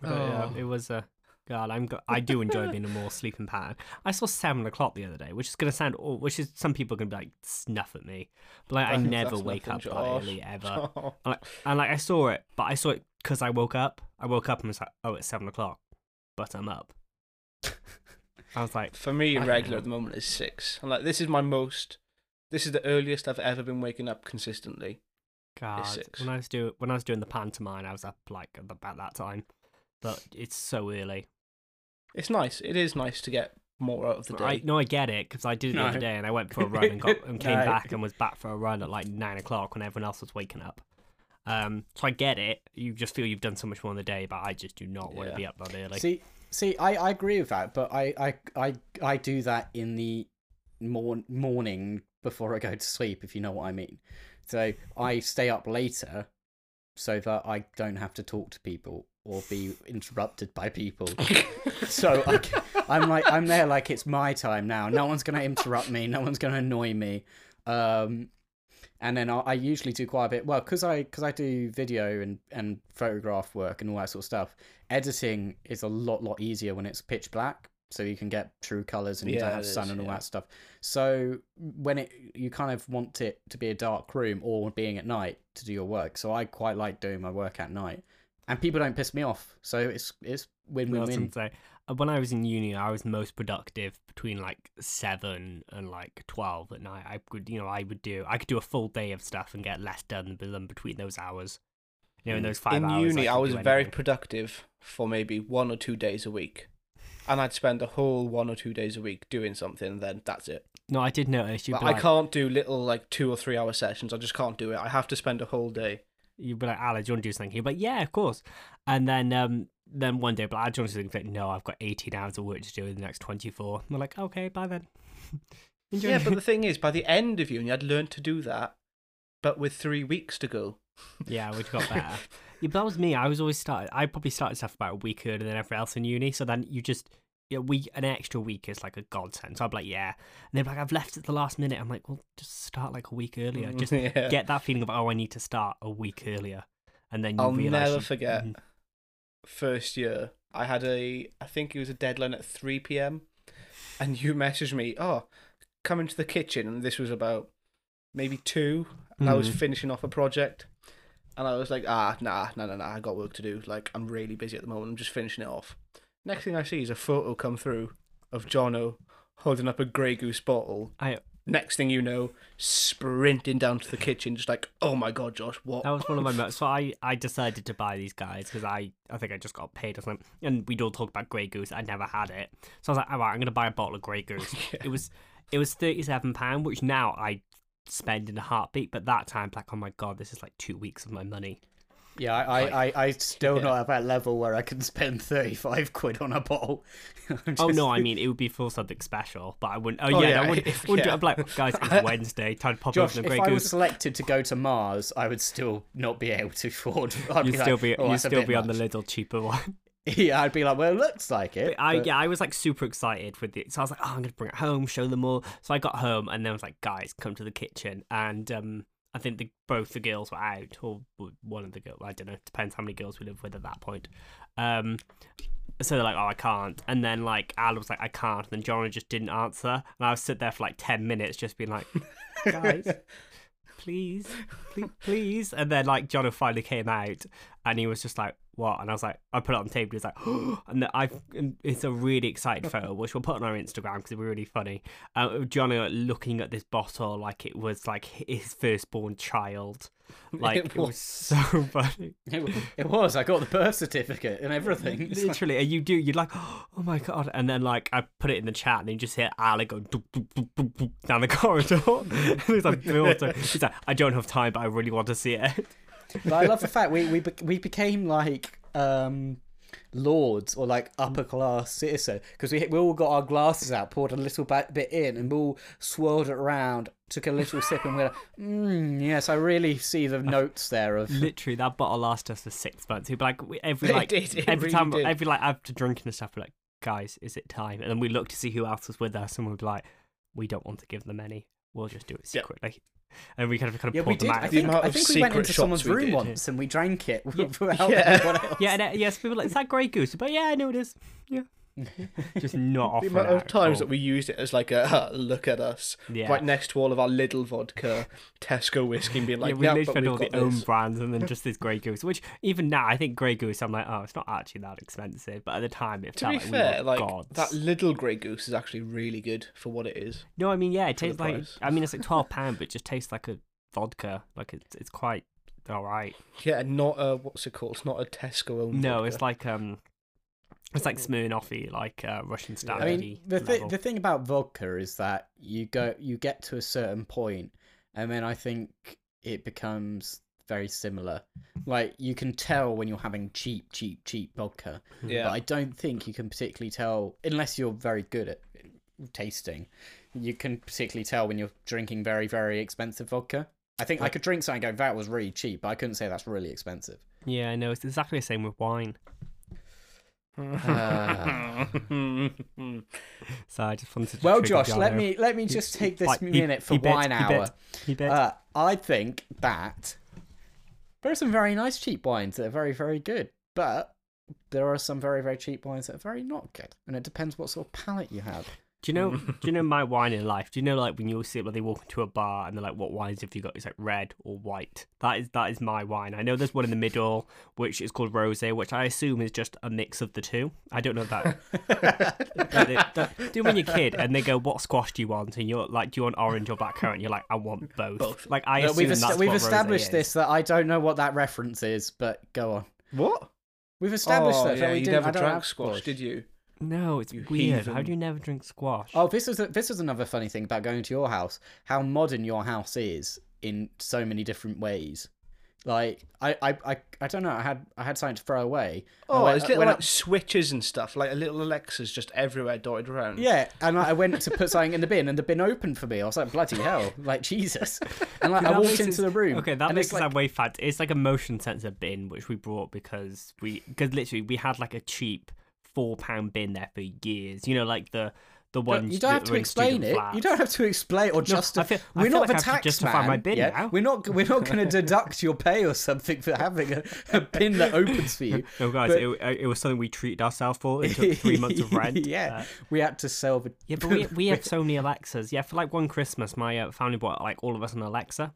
But, yeah, Oh. it was a. God, I'm. Go- I do enjoy being a more sleeping pattern. I saw seven o'clock the other day, which is gonna sound, aw- which is some people are gonna be like snuff at me, but like I That's- never wake nothing, up that Josh. early ever. Oh. And, like, and like I saw it, but I saw it because I woke up. I woke up and was like, "Oh, it's seven o'clock," but I'm up. I was like, For me, I don't regular at the moment is six. And like, this is my most. This is the earliest I've ever been waking up consistently. God, six. when I was doing when I was doing the pantomime, I was up like about that time, but it's so early. It's nice. It is nice to get more out of the day. I no, I get it because I did it the No. other day and I went for a run and got and came No. back and was back for a run at like nine o'clock when everyone else was waking up. Um, so I get it. You just feel you've done so much more in the day, but I just do not want to Yeah. be up that early. See, see, I, I agree with that, but I, I, I, I do that in the mor- morning before I go to sleep, if you know what I mean. So I stay up later so that I don't have to talk to people or be interrupted by people. so I, am like, I'm there like it's my time now. No one's gonna interrupt me. No one's gonna annoy me. Um, and then I, I usually do quite a bit. Well, because I because I do video and and photograph work and all that sort of stuff. Editing is a lot lot easier when it's pitch black, so you can get true colors and you Yeah, don't have sun is, and all yeah. that stuff. So when it you kind of want it to be a dark room or being at night to do your work. So I quite like doing my work at night, and people don't piss me off. So it's it's win I win was win. gonna say, uh, when I was in uni, I was most productive between like seven and like twelve at night. I could, you know, I would do, I could do a full day of stuff and get less done than between those hours. You know, in Mm. those five in hours. In uni, I, could was do very anything. productive for maybe one or two days a week, and I'd spend a whole one or two days a week doing something. And then that's it. No, I did notice you'd Like, be I like, can't do little like two or three hour sessions. I just can't do it. I have to spend a whole day. You'd be like, Alex, do you want to do something? You'd be like, yeah, of course. And then, um, then one day, but I do you want to do something? No, I've got eighteen hours of work to do in the next twenty-four. And we're like, okay, bye then. Enjoy. Yeah, but the thing is, by the end of uni, I'd learned to do that, but with three weeks to go. Yeah, which got better. yeah, but that was me. I was always started. I probably started stuff about a week earlier than everyone else in uni. So then you just a week, an extra week is like a godsend. So I'm like, yeah. And they're like, I've left at the last minute. I'm like, well, just start like a week earlier. Just yeah. get that feeling of oh, I need to start a week earlier, and then you I'll never you- forget. Mhm. first year, I had a, I think it was a deadline at 3 p.m. And you messaged me, oh, come into the kitchen. And this was about maybe two. And I was Mhm. finishing off a project. And I was like, ah, nah, nah, nah, nah, I got work to do. Like, I'm really busy at the moment. I'm just finishing it off. Next thing I see is a photo come through of Jono holding up a Grey Goose bottle. I Next thing you know, sprinting down to the kitchen, just like, oh my god, Josh, what? That was one of my mo- so I I decided to buy these guys because I I think I just got paid or something, and we'd all talk about Grey Goose. I never had it, so I was like, all right, I'm gonna buy a bottle of Grey Goose. It was it was thirty seven pound, which now I spend in a heartbeat, but that time like, oh my god, this is like two weeks of my money. Yeah, I, I, I, still Yeah. not at that level where I can spend thirty five quid on a bottle. I'm Oh no, I mean it would be for something special, but I wouldn't. Oh, Oh, yeah, yeah, I wouldn't. if- wouldn't do yeah. I'm like, guys, it's Wednesday. Time to pop Josh, open a if Grey I was selected to go to Mars, I would still not be able to afford. I'd You'd be still like, be "Oh, you'd still be on the little cheaper one. Yeah, I'd be like, well, it looks like it. But I but- yeah, I was like super excited with it. So I was like, oh, I'm gonna bring it home, show them all. So I got home and then I was like, guys, come to the kitchen. And um, I think the, both the girls were out, or one of the girls. I don't know. Depends how many girls we live with at that point. Um, so they're like, "Oh, I can't," and then like Al was like, "I can't," and then Johnny just didn't answer, and I was sit there for like ten minutes, just being like, "Guys, please, please, please," and then like Johnny finally came out, and he was just like, "What?" And I was like, I put it on the table. He was like, and I, it's a really excited photo, which we'll put on our Instagram because it'll be really funny. Uh, Johnny like, looking at this bottle like it was like his firstborn child. Like It it was was. so funny. It, it was. I got the birth certificate and everything. It's like- Literally, and you do, you're like, oh my god, and then like I put it in the chat, and then you just hear Ali go doop, doop, doop, doop, doop, down the corridor. and he's like. He's like, I don't have time, but I really want to see it. But I love the fact we we bec- we became like um lords or like upper class citizen because we we all got our glasses out, poured a little ba- bit in, and we all swirled it around, took a little sip, and we're like, mm, yes, I really see the notes there of. Literally, that bottle lasted us for six months. We'd be like, every It like, did, it every really time, did. every like after drinking and stuff, we're like, guys, is it time? And then we look to see who else was with us, and we'd be like, we don't want to give them any. We'll just do it secretly. And we kind of kind of Yeah, we pulled them did. out. I The think, amount I of think we went into someone's room did. once and we drank it Yeah. Yeah. Yeah, and uh, yes, people were like, is that Grey Goose? But yeah, I know it is. Yeah. Just not The amount of times that we used it as like a look at us, yeah. right next to all of our little vodka, Tesco whiskey, and being like, yeah, we no, literally but all the own brands and then just this Grey Goose, which even now I think Grey Goose, I'm like, oh, it's not actually that expensive. But at the time, it To felt be like fair, we like gods. that little Grey Goose is actually really good for what it is. No, I mean, yeah, it for tastes like. I mean, it's like twelve pound, but it just tastes like a vodka. Like it's it's quite all right. Yeah, not a what's it called? It's not a Tesco owned. No, vodka. it's like um, it's like Smirnoffy, like uh, Russian I standard. mean, the th- the thing about vodka is that you go you get to a certain point, and then I think it becomes very similar. Like you can tell when you're having cheap, cheap, cheap vodka, yeah. but I don't think you can particularly tell unless you're very good at tasting. You can particularly tell when you're drinking very, very expensive vodka. I think I could drink something and go, that was really cheap, but I couldn't say that's really expensive. yeah, I know it's exactly the same with wine. Uh, So I just wanted to. well, Josh, let me let me just take this Like, he- minute for he bet, wine he hour. bet, He bet. Uh, I think that there are some very nice cheap wines that are very, very good, but there are some very, very cheap wines that are very not good, and it depends what sort of palate you have. Do you know? do you know my wine in life? Do you know like when you see it when they walk into a bar and they're like, "What wines have you got?" It's like red or white. That is that is my wine. I know there's one in the middle which is called rosé, which I assume is just a mix of the two. I don't know that. But it- that- do you when you're a kid and they go, "What squash do you want?" and you're like, "Do you want orange or blackcurrant?" And you're like, "I want both." Both. Like I assume we've that's est- we've what rosé established is. this that I don't know what that reference is, but go on. what? We've established oh, that. yeah, we you didn't- never drank have squash, did you? No, it's You weird. How do you never drink squash? Oh, this is a, this is another funny thing about going to your house. How modern your house is in so many different ways. Like I, I, I, I don't know. I had I had something to throw away. Oh, went- there's little when I- like switches and stuff, like a little Alexas just everywhere dotted around. Yeah, and like, I went to put something in the bin, and the bin opened for me. I was like, "Bloody hell!" Like Jesus. And like I walked into it- the room. Okay, that makes it's it like, sound way fat. It's like a motion sensor bin which we brought because we because literally we had like a cheap four pound bin there for years. You know, like the the ones You don't have to explain it. flats. You don't have to explain or justify. I we're not like the tax justify man. my bin yeah? now. We're not. We're not going to deduct your pay or something for having a, a bin that opens for you. No, guys, But- it, it was something we treated ourselves for. It took three months of rent. yeah, Uh, we had to sell the. yeah, but we we have so many Alexas. Yeah, for like one Christmas, my uh, family bought like all of us an Alexa,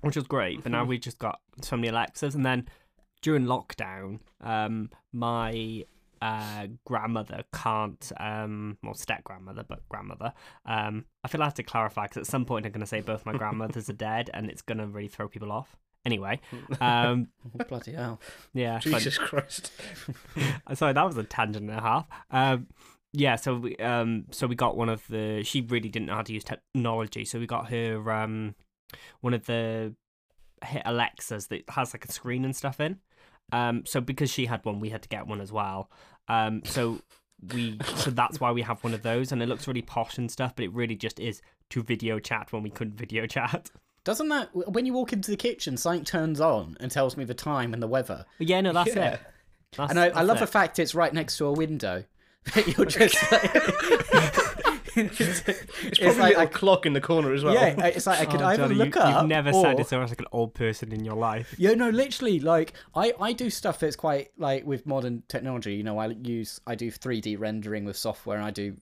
which was great. But now we just got so many Alexas, and then during lockdown, um, my uh grandmother can't um well step grandmother but grandmother um i feel i have to clarify because at some point i'm going to say both my grandmothers are dead and it's going to really throw people off anyway um Oh, bloody hell! yeah but- Jesus Christ. Sorry, that was a tangent and a half. Um, yeah, so we um, so we got one of the. She really didn't know how to use technology, so we got her um, one of the hit Alexas that has like a screen and stuff in. Um, so because she had one, we had to get one as well. Um, so we so that's why we have one of those, and it looks really posh and stuff, but it really just is to video chat when we couldn't video chat. Doesn't that when you walk into the kitchen, something turns on and tells me the time and the weather? Yeah, no, that's Yeah. it. That's, and I, I love it. the fact it's right next to a window. That you're just like, It's probably a little clock in the corner as well. yeah, uh, it's like I could Oh, either Johnny, look you, up. You've never or... sounded so much like an old person in your life. Yeah, no, literally, like I, I do stuff that's quite like with modern technology. You know, I use I do 3D rendering with software, and I do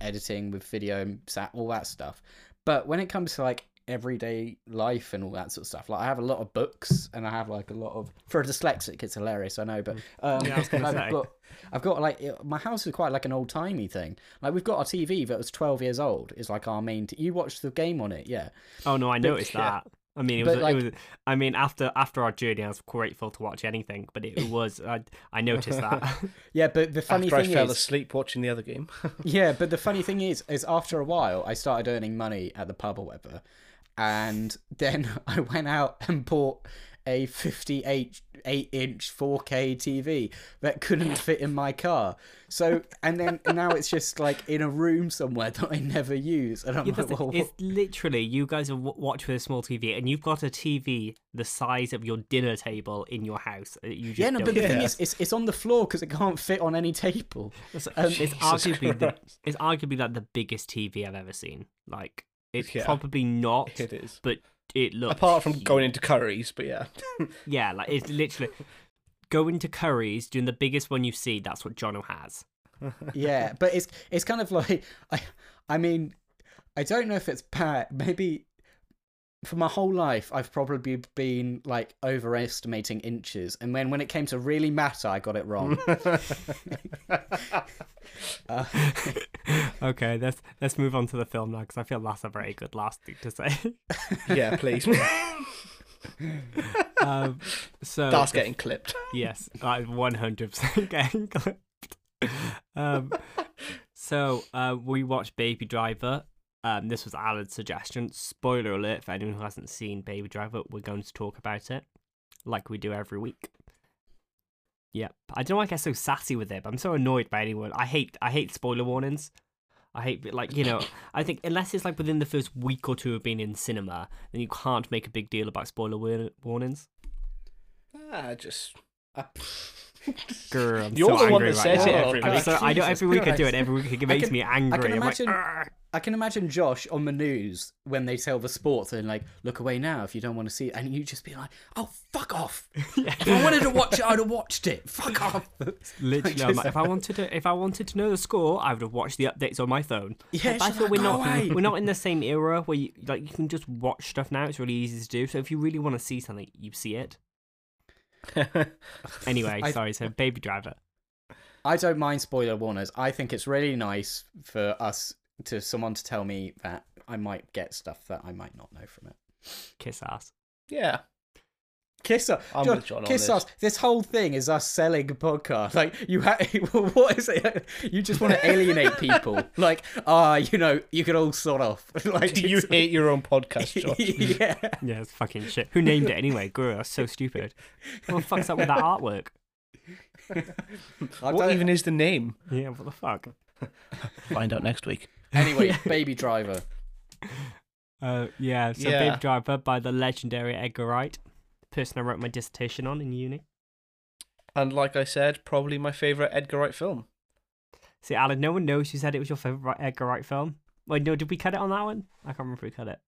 editing with video and sat all that stuff. But when it comes to like everyday life and all that sort of stuff, like I have a lot of books, and I have like a lot of for a dyslexic, it's hilarious, I know. But um, Yeah, I was I've, say. got I've got like my house is quite like an old timey thing. Like we've got a TV that was 12 years old. Is like our main. T- you watched the game on it, yeah? Oh no, I noticed yeah. that. I mean, it was, like- it was. I mean, after after our journey, I was grateful to watch anything, but it, was. I, I noticed that. Yeah, but the funny After I thing fell is, asleep watching the other game. Yeah, but the funny thing is, is after a while, I started earning money at the pub or whatever, and then I went out and bought a 58 eight inch 4K TV that couldn't fit in my car. So, and then now it's just like in a room somewhere that I never use, and I'm Yeah, like, well, it's literally you guys are w- watch with a small TV, and you've got a TV the size of your dinner table in your house. You just yeah, no, but the thing is, it's it's on the floor because it can't fit on any table. Um, it's arguably the, it's arguably like the biggest TV I've ever seen. Like it's Yeah. probably not, It is. but it looks Apart from huge. going into Currys, but yeah. yeah, like it's literally going to Currys, doing the biggest one you see. That's what Jono has. yeah, but it's it's kind of like I I mean I don't know if it's bad. Maybe for my whole life I've probably been like overestimating inches, and when when it came to really matter, I got it wrong. uh, okay, let's let's move on to the film now because I feel that's a very good last thing to say. yeah, please. um, so That's getting clipped. yes, one hundred percent getting clipped. Um, so uh, we watched Baby Driver. Um, this was Alan's suggestion. Spoiler alert for anyone who hasn't seen Baby Driver, we're going to talk about it like we do every week. Yep. I don't know why I get so sassy with it, but I'm so annoyed by anyone. I hate I hate spoiler warnings. I hate like you know. I think unless it's like within the first week or two of being in cinema, then you can't make a big deal about spoiler warnings. Ah, just. Grr, I'm You're so the one angry that right says now. it every I'm week. so- I know Jesus every week I do it. Every week it makes can- me angry. I can imagine. like, I can imagine Josh on the news when they tell the sports and like, look away now if you don't want to see it, and you just be like, oh fuck off! If I wanted to watch it, I'd have watched it. Fuck off! Literally, I'm like, if I wanted to, if I wanted to know the score, I would have watched the updates on my phone. Yeah, But I she's feel like, we're not away." we're not in the same era where you like you can just watch stuff now. It's really easy to do. So if you really want to see something, you see it. Anyway, I- sorry. So Baby Driver. I don't mind spoiler warners. I think it's really nice for us to someone to tell me that I might get stuff that I might not know from it. Kiss ass. yeah. Kiss us, I'm John, with John on kiss this. us. This whole thing is us selling a podcast. Like you, ha- what is it? You just want to alienate people. Like, ah, you know, you could all sort off. like Do you it's- hate your own podcast, John? yeah. Yeah, it's fucking shit. Who named it anyway? Guru, that's so stupid. What the fuck's up with that artwork? What even is the name? Yeah, what the fuck? Find out next week. Anyway, Baby Driver. Uh, yeah. So Yeah. Baby Driver by the legendary Edgar Wright, person I wrote my dissertation on in uni. And like I said, probably my favourite Edgar Wright film. See, Alan, no one knows you said it was your favorite Edgar Wright film. Wait, no, did we cut it on that one? I can't remember if we cut it.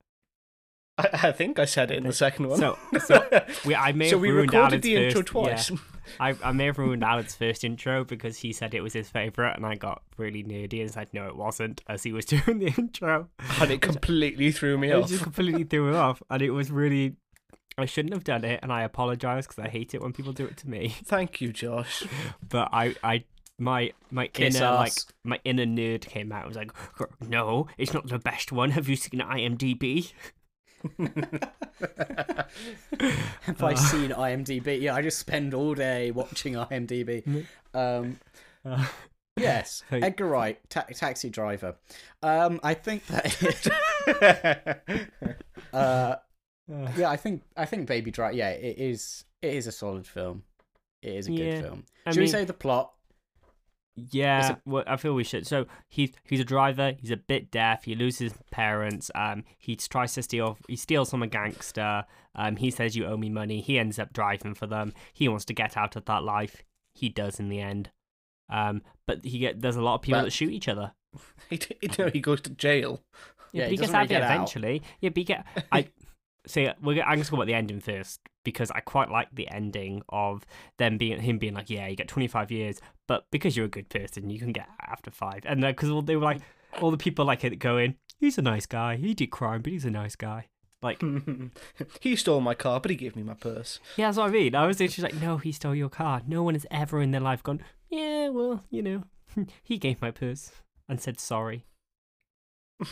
I, I think I said it in the second one. So, so we, I may So have we ruined recorded Alan's the intro twice. Yeah, I, I may have ruined Alan's first intro because he said it was his favorite, and I got really nerdy and said no, it wasn't, as he was doing the intro. and it completely threw me It off. just completely threw him off, and it was really. I shouldn't have done it, and I apologize because I hate it when people do it to me. Thank you, Josh. But I, I, my, my Kiss inner like my inner nerd came out. I was like, no, it's not the best one. Have you seen IMDb? Have I seen IMDb? Yeah, I just spend all day watching IMDb. Um, Uh, yes, Hey. Edgar Wright, ta- Taxi Driver. Um, I think that. uh, uh, yeah, I think I think Baby Driver. Yeah, it is. It is a solid film. It is a Yeah, good film. I Should we say the plot? Yeah, It's well, I feel we should. So he's he's a driver. He's a bit deaf. He loses his parents. Um, he tries to steal. He steals from a gangster. Um, he says you owe me money. He ends up driving for them. He wants to get out of that life. He does in the end. Um, but he get there's a lot of people But- that shoot each other. He, you know, he goes to jail. Yeah, Yeah, he he gets out really of it get out. eventually. Yeah, but he get. I see. We're. I'm just going about the ending first because I quite like the ending of them being him being like, yeah, you get 25 years, but because you're a good person, you can get after five. And uh, because they were like, all the people like it going, he's a nice guy. He did crime, but he's a nice guy. Like, he stole my car, but he gave me my purse. yeah, that's what I mean. I was just like, no, he stole your car. No one has ever in their life gone, yeah, well, you know, he gave my purse and said sorry.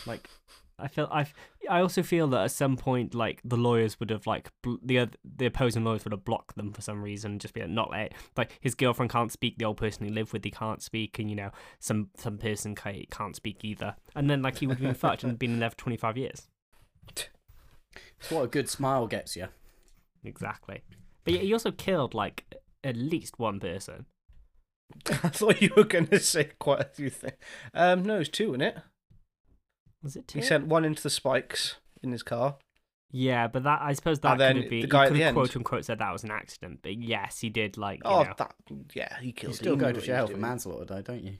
Like, I feel I I also feel that at some point like the lawyers would have like bl- the the opposing lawyers would have blocked them for some reason just be like not let like his girlfriend can't speak the old person he lived with he can't speak and you know some some person ca- can't speak either and then like he would have been fucked and been in there for 25 years It's what a good smile gets you. exactly but yeah, he also killed like at least one person I thought you were going to say quite a few things. Um, no, it's two in it. Was it two? He sent one into the spikes in his car. yeah but that I suppose that And could have been the guy at could the have end. quote unquote said that was an accident but yes he did like you Oh, know that yeah, he You still he go to what he was jail for manslaughter, though, don't you?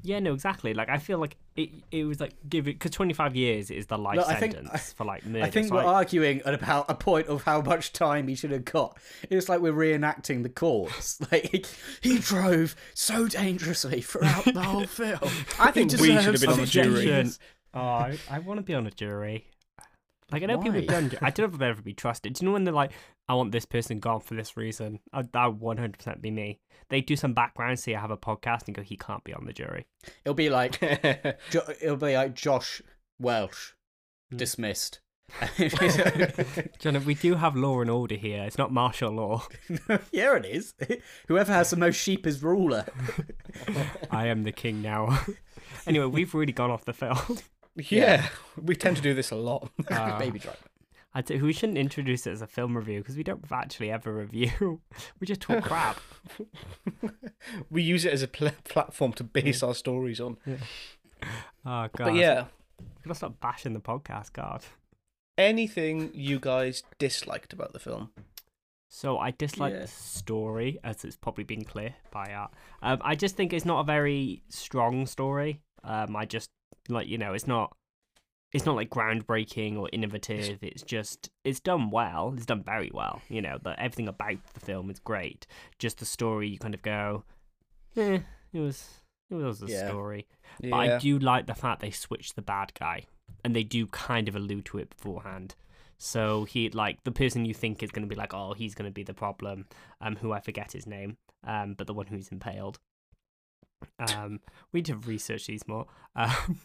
Yeah, no, exactly. Like I feel like it. It was like give it because twenty five years is the life Look, I think- sentence for like murder. I think so we're I- arguing at about a point of how much time he should have got. It's like we're reenacting the course. Like he drove so dangerously throughout the whole film. I think we should have deserves been on the jury. Oh, I, I want to be on a jury. Like I know people have Why? done. I don't know if I've ever been trusted. Do you know when they're like, I want this person gone for this reason? I, that would one hundred percent be me. They do some background, say I have a podcast, and go, he can't be on the jury. It'll be like Jo- it'll be like Josh Welsh Hmm. dismissed. John, we do have law and order here. It's not martial law. yeah, it is. Whoever has the most sheep is ruler. I am the king now. anyway, we've really gone off the film. Yeah, we tend to do this a lot. Uh, Baby driver. I t- we shouldn't introduce it as a film review because we don't actually ever review. we just talk crap. we use it as a pl- platform to base our stories on. Oh god. But yeah, gotta stop bashing the podcast, God. anything you guys disliked about the film? So I dislike Yeah. the story, as it's probably been clear by art. Um, I just think it's not a very strong story. Um, I just like you know, it's not, it's not like groundbreaking or innovative. It's just it's done well. It's done very well. You know, but everything about the film is great. Just the story, you kind of go, eh, it was it was a Yeah. story. Yeah, But I do like the fact they switched the bad guy, and they do kind of allude to it beforehand. So he like the person you think is going to be like, oh, he's going to be the problem. Um, who I forget his name. Um, but the one who's impaled. Um, we need to research these more. Um,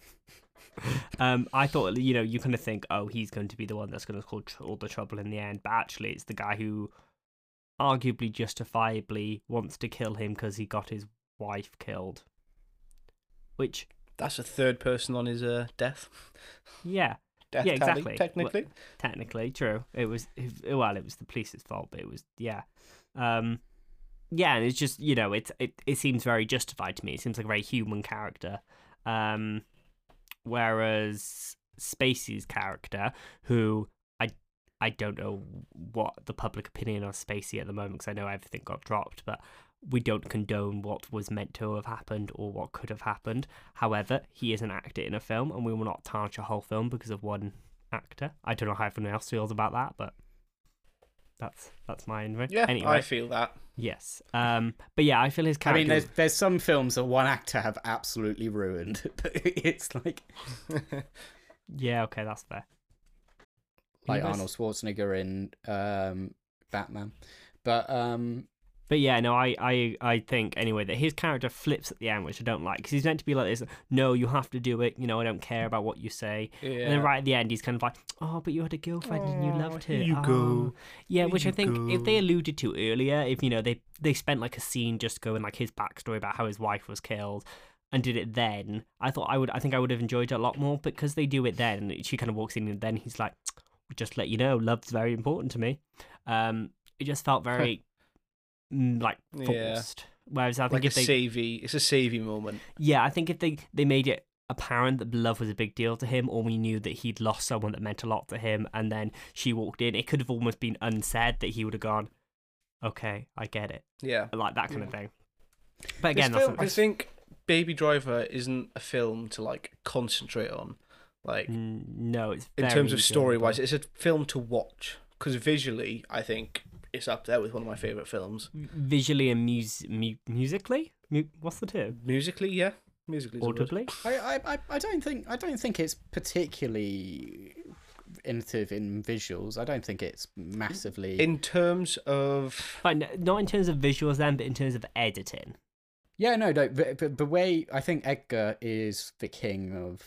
um, I thought you know you kind of think, oh, he's going to be the one that's going to cause tr- all the trouble in the end, but actually it's the guy who, arguably justifiably, wants to kill him because he got his wife killed. Which that's a third person on his uh, death. yeah, Death Yeah, tally, exactly. Technically, technically true it was well it was the police's fault but it was yeah um yeah and it's just you know it it, it seems very justified to me it seems like a very human character um whereas spacey's character who i i don't know what the public opinion of spacey at the moment because i know everything got dropped but we don't condone what was meant to have happened or what could have happened. However, he is an actor in a film, and we will not tarnish a whole film because of one actor. I don't know how everyone else feels about that, but that's that's my anyway. yeah, Anyway, I feel that. yes. Um, but yeah, I feel his character. I mean, there's there's some films that one actor have absolutely ruined, but it's like yeah, okay, that's fair. like Arnold Schwarzenegger in um, Batman. But um, But yeah, no, I, I, I think anyway that his character flips at the end, which I don't like because he's meant to be like this. No, you have to do it. You know, I don't care about what you say. Yeah. And then right at the end, he's kind of like, "Oh, but you had a girlfriend and you loved her." you Oh." go. Yeah, which I you think if they alluded to earlier, if you know they they spent like a scene just going like his backstory about how his wife was killed, and did it then, I thought I would. I think I would have enjoyed it a lot more because they do it then. and She kind of walks in and then he's like, "Just let you know, love's very important to me." Um, it just felt very mm, like Yeah. forced. Whereas I think like a if they it's a savey moment. yeah, I think if they they made it apparent that love was a big deal to him, or we knew that he'd lost someone that meant a lot to him, and then she walked in, it could have almost been unsaid that he would have gone, "Okay, I get it," Yeah. like that kind of thing. But again, this that's film, I think Baby Driver isn't a film to like concentrate on, like Mm, No, it's in terms of story wise. It's a film to watch because visually, I think it's up there with one of my favorite films. visually and mus- mu- musically. Mu- what's the term? Musically, yeah, musically, is a word. Audibly. I, I, I, I don't think I don't think it's particularly innovative in visuals. I don't think it's massively. In terms of Fine, not in terms of visuals then, but in terms of editing. yeah, no, no. But, but the way I think Edgar is the king of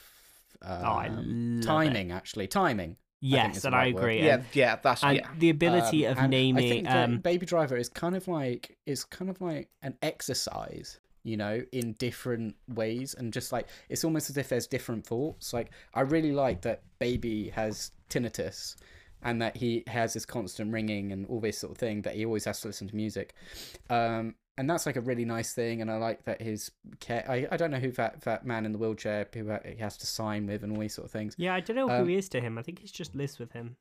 um, Oh, I love timing. Actually, timing. Yes, is and the I agree. yeah, and, yeah, that's and yeah. the ability Um, of and naming. I think that um, Baby Driver is kind of like is kind of like an exercise, you know, in different ways, and just like it's almost as if there's different thoughts. Like I really like that Baby has tinnitus, and that he has this constant ringing and all this sort of thing. That he always has to listen to music, um, and that's like a really nice thing. And I like that his care. I, I don't know who that that man in the wheelchair who he has to sign with and all these sort of things yeah, I don't know um, who he is to him. I think he's just lives with him.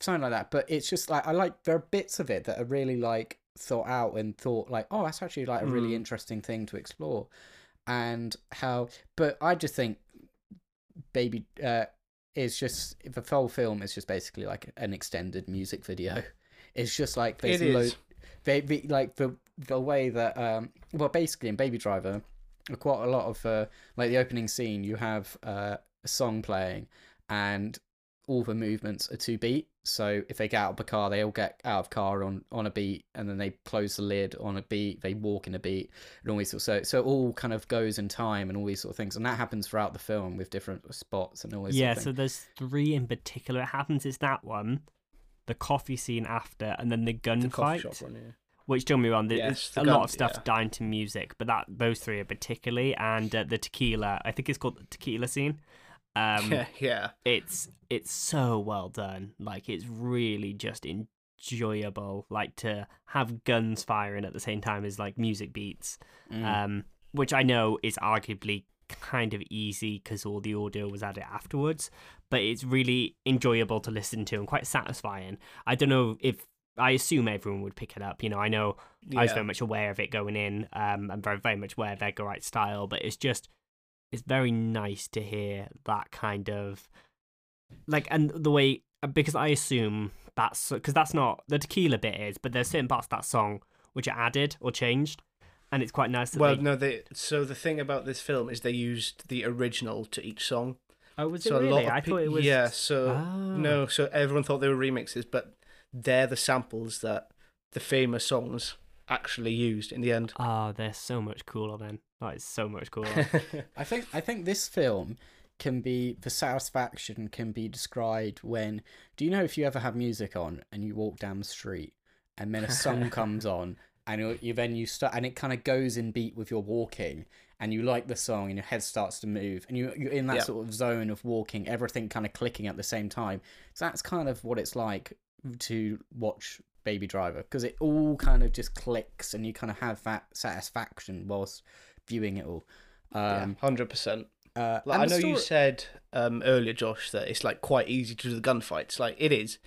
something like that. But it's just like I like there are bits of it that are really like thought out and thought like, oh, that's actually like a really Mm. interesting thing to explore, and how. But I just think, baby, uh, is just the whole film is just basically like an extended music video. It's just like there's lo- is. They, they like the the way that um well basically in Baby Driver, quite a lot of uh, like the opening scene you have uh, a song playing and all the movements are to beat. So if they get out of the car, they all get out of car on, on a beat, and then they close the lid on a beat. They walk in a beat, and all these sort. So so it all kind of goes in time and all these sort of things, and that happens throughout the film with different spots and all these. Yeah, sort of so there's three in particular. It happens is that one, the coffee scene after, and then the the gunfight. yeah. Which don't me wrong, Yes, a the lot of stuff yeah. down to music, but that those three are particularly, and uh, the tequila. I think it's called the tequila scene. Um, yeah, yeah. it's it's so well done. Like it's really just enjoyable. Like to have guns firing at the same time as like music beats, Mm. um, which I know is arguably kind of easy because all the audio was added afterwards. But it's really enjoyable to listen to and quite satisfying. I don't know if I assume everyone would pick it up. You know, I know I was very much aware of it going in. Um, I'm very very much aware of Edgar Wright's style, but it's just it's very nice to hear that kind of like and the way because I assume that's because that's not the tequila bit is, but there's certain parts of that song which are added or changed, and it's quite nice. That Well, they, no, they. So the thing about this film is they used the original to each song. oh, was so it a lot really? of I pe- thought it was Yeah. So Ah. no. So everyone thought they were remixes, but they're the samples that the famous songs actually used in the end. Oh, they're so much cooler then. That is so much cooler. I think I think this film can be the satisfaction can be described when do you know if you ever have music on and you walk down the street and then a song comes on and you, you then you start and it kind of goes in beat with your walking and you like the song and your head starts to move and you you're in that Yeah. sort of zone of walking everything kind of clicking at the same time so that's kind of what it's like to watch Baby Driver because it all kind of just clicks and you kind of have that satisfaction whilst viewing it all um Hundred percent. uh, Like, I know the you said um, earlier, Josh, that it's like quite easy to do the gunfights. Like it is,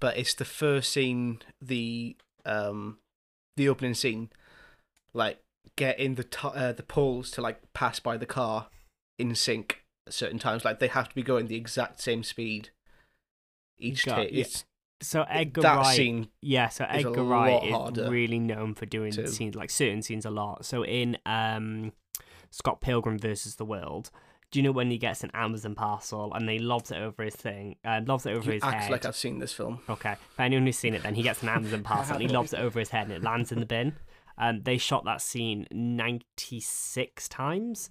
but it's the first scene, the um, the opening scene, like getting the t- uh, the poles to like pass by the car in sync at certain times. Like they have to be going the exact same speed each Got- take. yeah. It's so Edgar that Wright, scene. yeah. So is Edgar lot Wright is really known for doing to- scenes like certain scenes a lot. So in um, Scott Pilgrim versus the World. Do you know when he gets an Amazon parcel and they lobs it over his thing, uh, lobs it over You his act head? like I've seen this film. Okay. For anyone who's seen it, then he gets an Amazon parcel and he lobs it over his head and it lands in the bin. Um, they shot that scene 96 times,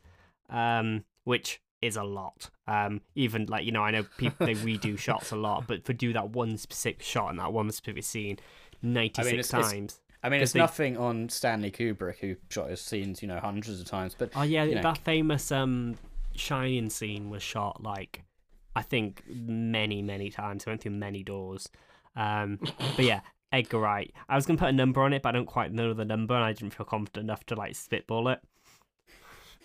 um, which is a lot. Um, even like, you know, I know people, they redo shots a lot, but for do that one specific shot in that one specific scene 96 it's- it's- times. I mean, it's they- nothing on Stanley Kubrick, who shot his scenes, you know, hundreds of times. But Oh, yeah, you know. that famous um, Shining scene was shot like, I think, many, many times. I went through many doors. Um, but yeah, Edgar Wright. I was gonna put a number on it, but I don't quite know the number, and I didn't feel confident enough to like spitball it.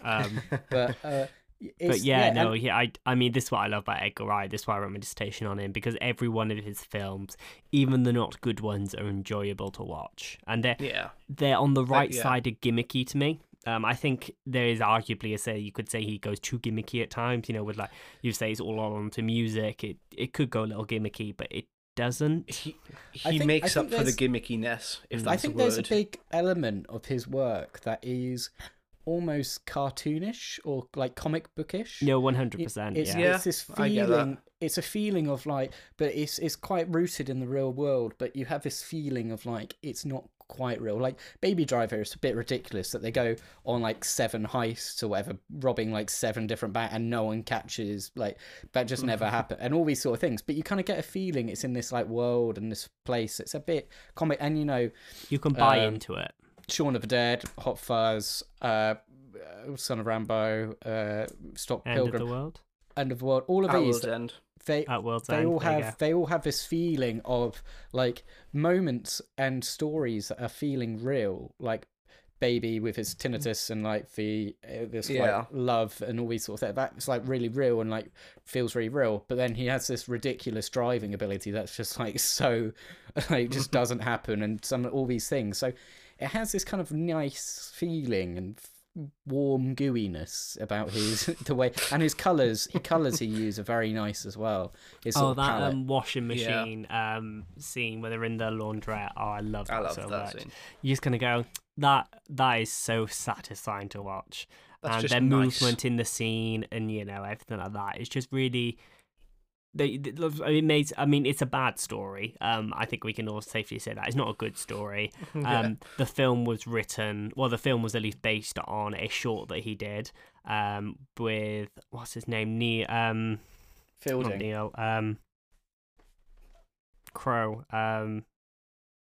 Um, but uh, but it's, yeah, no, and- yeah, I, I mean, this is what I love about Edgar Wright. This is why I wrote my dissertation on him because every one of his films, even the not good ones, are enjoyable to watch, and they're Yeah. they're on the right yeah. side of gimmicky to me. Um, I think there is arguably a say you could say he goes too gimmicky at times. You know, with like you say it's all on to music. It it could go a little gimmicky, but it doesn't. He, he think- makes up for the gimmickiness, if Mm. that's I think a there's a big element of his work that is almost cartoonish or like comic bookish. No, one hundred percent. It's, Yeah. it's this I get that. feeling. It's a feeling of like, but it's it's quite rooted in the real world. But you have this feeling of like it's not quite real. Like Baby Driver is a bit ridiculous that they go on like seven heists or whatever, robbing like seven different banks, and no one catches. Like that just never happened, and all these sort of things. But you kind of get a feeling it's in this like world and this place. It's a bit comic, and you know, You can buy um, into it. Shaun of the Dead, Hot Fuzz, uh, Son of Rambow, uh, Stop End of Pilgrim, the world. End of the World. All of At these, World's End. They At World's they End. all have go. they all have this feeling of like moments and stories that are feeling real, like baby with his tinnitus and like the uh, this Yeah. like love and all these sort of things. That's like really real and like feels really real. But then he has this ridiculous driving ability that's just like so like just doesn't happen and some all these things. So it has this kind of nice feeling and f- warm gooiness about his the way and his colors he colors he uses are very nice as well his Oh, that um, washing Yeah. machine um scene where they're in the laundrette. Oh, I love that I love so that much. scene. You're just gonna go. That that is so satisfying to watch. That's and just their nice. movement in the scene and you know everything like that. It's just really. They, they- it makes. I mean, it's a bad story. Um, I think we can all safely say that it's not a good story. Yeah. Um, the film was written. Well, the film was at least based on a short that he did. Um, with what's his name? Neil. Um, not fielding Neil. Um, Crow. Um,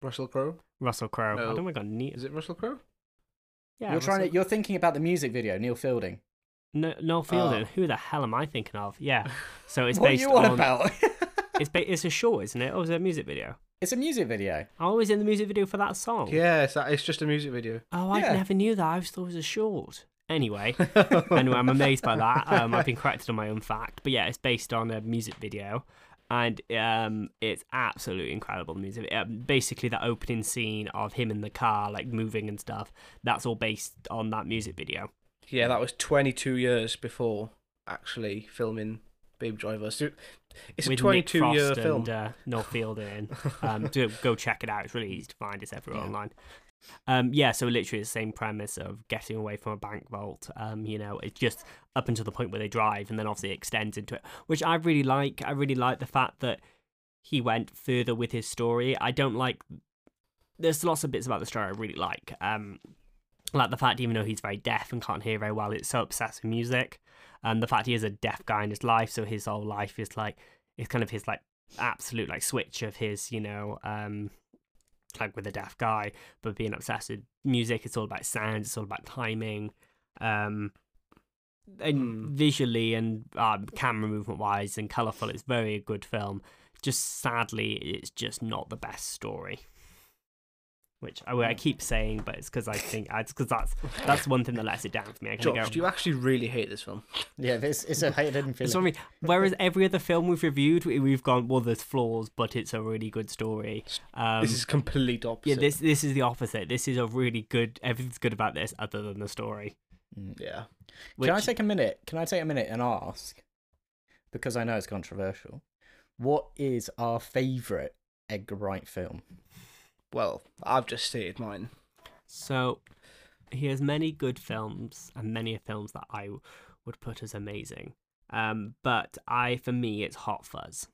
Russell Crowe? Russell Crowe. I No. don't think I got Neil. Is it Russell Crowe? Yeah, you're trying to you're thinking about the music video neil fielding No, Noel Fielding. Oh. Who the hell am I thinking of? Yeah. So it's what are based you on It's ba- it's a short, isn't it? Or is it a music video? it's a music video I was in the music video for that song. Yeah, it's, it's just a music video. Oh, I Yeah. never knew that. I just thought it was a short. Anyway, anyway, I'm amazed by that. Um, I've been corrected on my own fact, but yeah, it's based on a music video, and um, it's absolutely incredible. The music, um, basically, the opening scene of him in the car, like moving and stuff, that's all based on that music video. Yeah, that was 22 years before actually filming Baby Driver. So it's a 22 Nick year Frost film. and uh, Noel Fielding. Um, do, go check it out. It's really easy to find. It's everywhere Yeah. online. Um, yeah, so literally the same premise of getting away from a bank vault. Um, you know, it's just up until the point where they drive, and then obviously it extends into it, which I really like. I really like the fact that he went further with his story. I don't like. There's lots of bits about the story I really like. Um, like the fact even though he's very deaf and can't hear very well, it's so obsessed with music, and the fact he is a deaf guy in his life, so his whole life is like it's kind of his like absolute like switch of his, you know, um, like with a deaf guy, but being obsessed with music. It's all about sound. It's all about timing, um, and Hmm. visually and um, camera movement wise and colorful. It's very a good film. Just sadly, it's just not the best story. Which I, I keep saying, but it's because I think it's because that's that's one thing that lets it down for me. I Josh, of do you actually really hate this film? yeah it's, it's a hidden feeling It's what I mean. Whereas every other film we've reviewed, we- we've gone, well, there's flaws, but it's a really good story. Um, this is complete opposite. yeah, this this is the opposite. This is a really good. Everything's good about this, other than the story. Mm. Yeah. Which, Can I take a minute? Can I take a minute and ask, because I know it's controversial, what is our favourite Edgar Wright film? Well, I've just stated mine. So he has many good films and many films that I would put as amazing. Um, but I, for me, it's Hot Fuzz.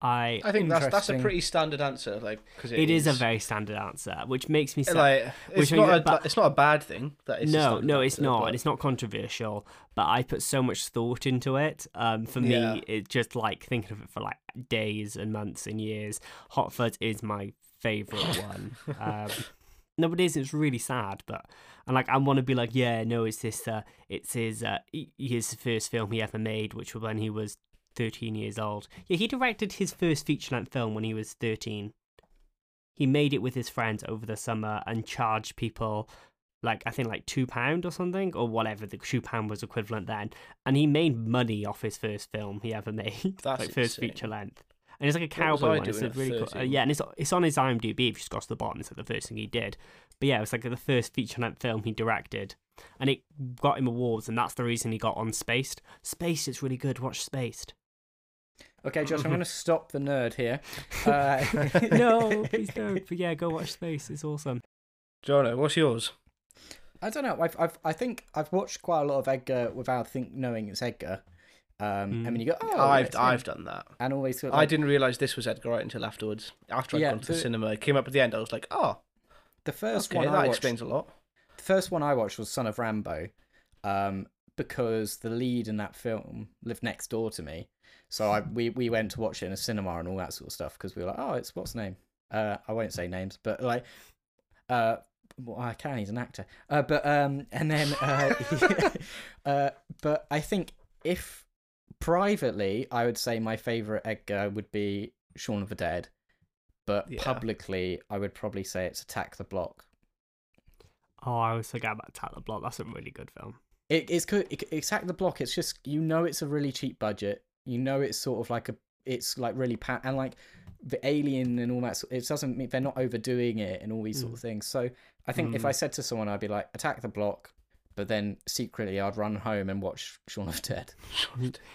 I. I think that's that's a pretty standard answer, like because It is a very standard answer, which makes me sad. like it's not a, that- it's not a bad thing that it's no, no, it's answer, not, but- and it's not controversial. But I put so much thought into it. Um, for Yeah. me, it's just like thinking of it for like days and months and years. Hot Fuzz is my favorite one. um, no, it is. It's really sad, but and like I want to be like, yeah, no, it's this. Uh, it's his uh, his first film he ever made, which was when he was thirteen years old. Yeah, he directed his first feature length film when he was thirteen. He made it with his friends over the summer and charged people like I think like two pound or something or whatever the two pound was equivalent then, and he made money off his first film he ever made, That's like first insane. feature length. and it's like a cowboy one. It's a really cool. Uh, yeah, and it's it's on his IMDb. If you scroll to the bottom, it's like the first thing he did. But yeah, it was like the first feature length film he directed, and it got him awards, and that's the reason he got on Spaced. Spaced is really good. Watch Spaced. Okay, Josh, I'm going to stop the nerd here. Uh, no, please don't. But yeah, go watch Space. It's awesome. Jono, what's yours? I don't know. I've, I've, I think I've watched quite a lot of Edgar without think knowing it's Edgar. Um, I mean, you go, oh, I've I've done that. and always feel I like didn't realise this was Edgar Wright until afterwards. After I'd Yeah, gone to the the- cinema, it came up at the end. I was like, oh, the first okay, one that I watched. explains a lot. The first one I watched was Son of Rambow, um, because the lead in that film lived next door to me. So I we, we went to watch it in a cinema and all that sort of stuff because we were like, oh, it's what's name? Uh, I won't say names, but like, uh, well, I can. He's an actor. Uh, but um, and then uh, uh, but I think if privately, I would say my favorite Edgar would be Shaun of the Dead, but Yeah. publicly, I would probably say it's Attack the Block. Oh, I always forget about Attack the Block. That's a really good film. It, it's good. It, Attack the Block. It's just you know it's a really cheap budget. You know it's sort of like a. It's like really pa- and like the alien and all that. It doesn't mean they're not overdoing it and all these sort of mm. things. So I think if I mm. said to someone, I'd be like, Attack the Block, but then secretly I'd run home and watch Shaun of the Dead.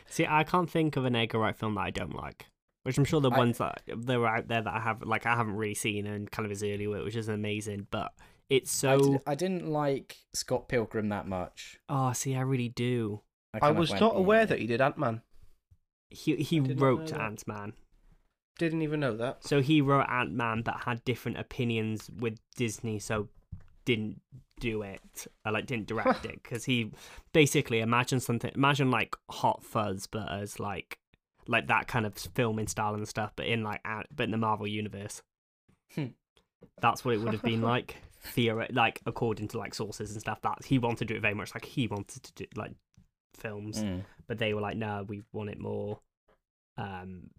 See, I can't think of an Edgar Wright film that I don't like. Which I'm sure the I- ones that there are out there that I have like I haven't really seen and kind of his early work, which is amazing. But it's I, so did, I didn't like Scott Pilgrim that much. oh, see, I really do. I kind of was went, not aware "Yeah." that he did Ant Man. He he wrote. Ant Man, Didn't even know that. so he wrote Ant Man, but had different opinions with Disney, so didn't do it. I like didn't direct it because he basically imagine something. Imagine like Hot Fuzz, but as like like that kind of filming style and stuff, but in like Ant- but in the Marvel universe. Hmm. That's what it would have been like. Theoret- like according to like sources and stuff, that he wanted to do it very much like he wanted to do like films, Mm. but they were like, no, we want it more um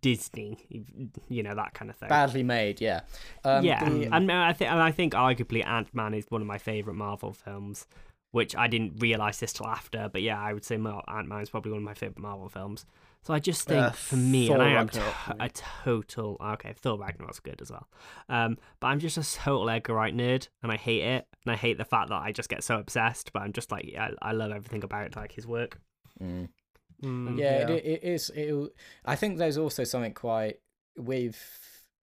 Disney, you know that kind of thing. Badly made, yeah. Um, yeah, the- and I think and I think arguably Ant Man is one of my favorite Marvel films, which I didn't realize this till after. But yeah, I would say Ant Man is probably one of my favorite Marvel films. So I just think Uh, for me, Thor and I am Ragnarok for t- me. a total okay. Thor Ragnarok's good as well, um, but I'm just a total Edgar Wright nerd, and I hate it, and I hate the fact that I just get so obsessed. But I'm just like, I, I love everything about like his work. Mm. Mm, yeah, It, it is. It, I think there's also something quite with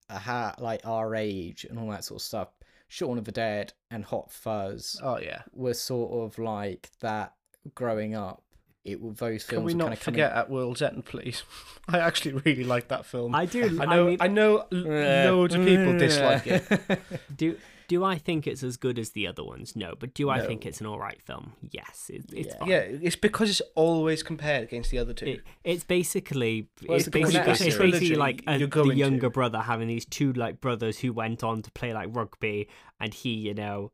a hat like our age and all that sort of stuff. Shaun of the Dead and Hot Fuzz Oh yeah. were sort of like that growing up. It were those films Can we were not kind of coming. forget at World's End, please? I actually really like that film. I do. I know. mean, I know. loads of people dislike it. Do do I think it's as good as the other ones? No, but do I No. think it's an all right film? Yes, it, it's Yeah. fine. Yeah, it's because it's always compared against the other two. It, it's basically Well, it's it's basically, it's it's basically trilogy like a, you're uh, the younger to. brother having these two like brothers who went on to play like rugby, and he you know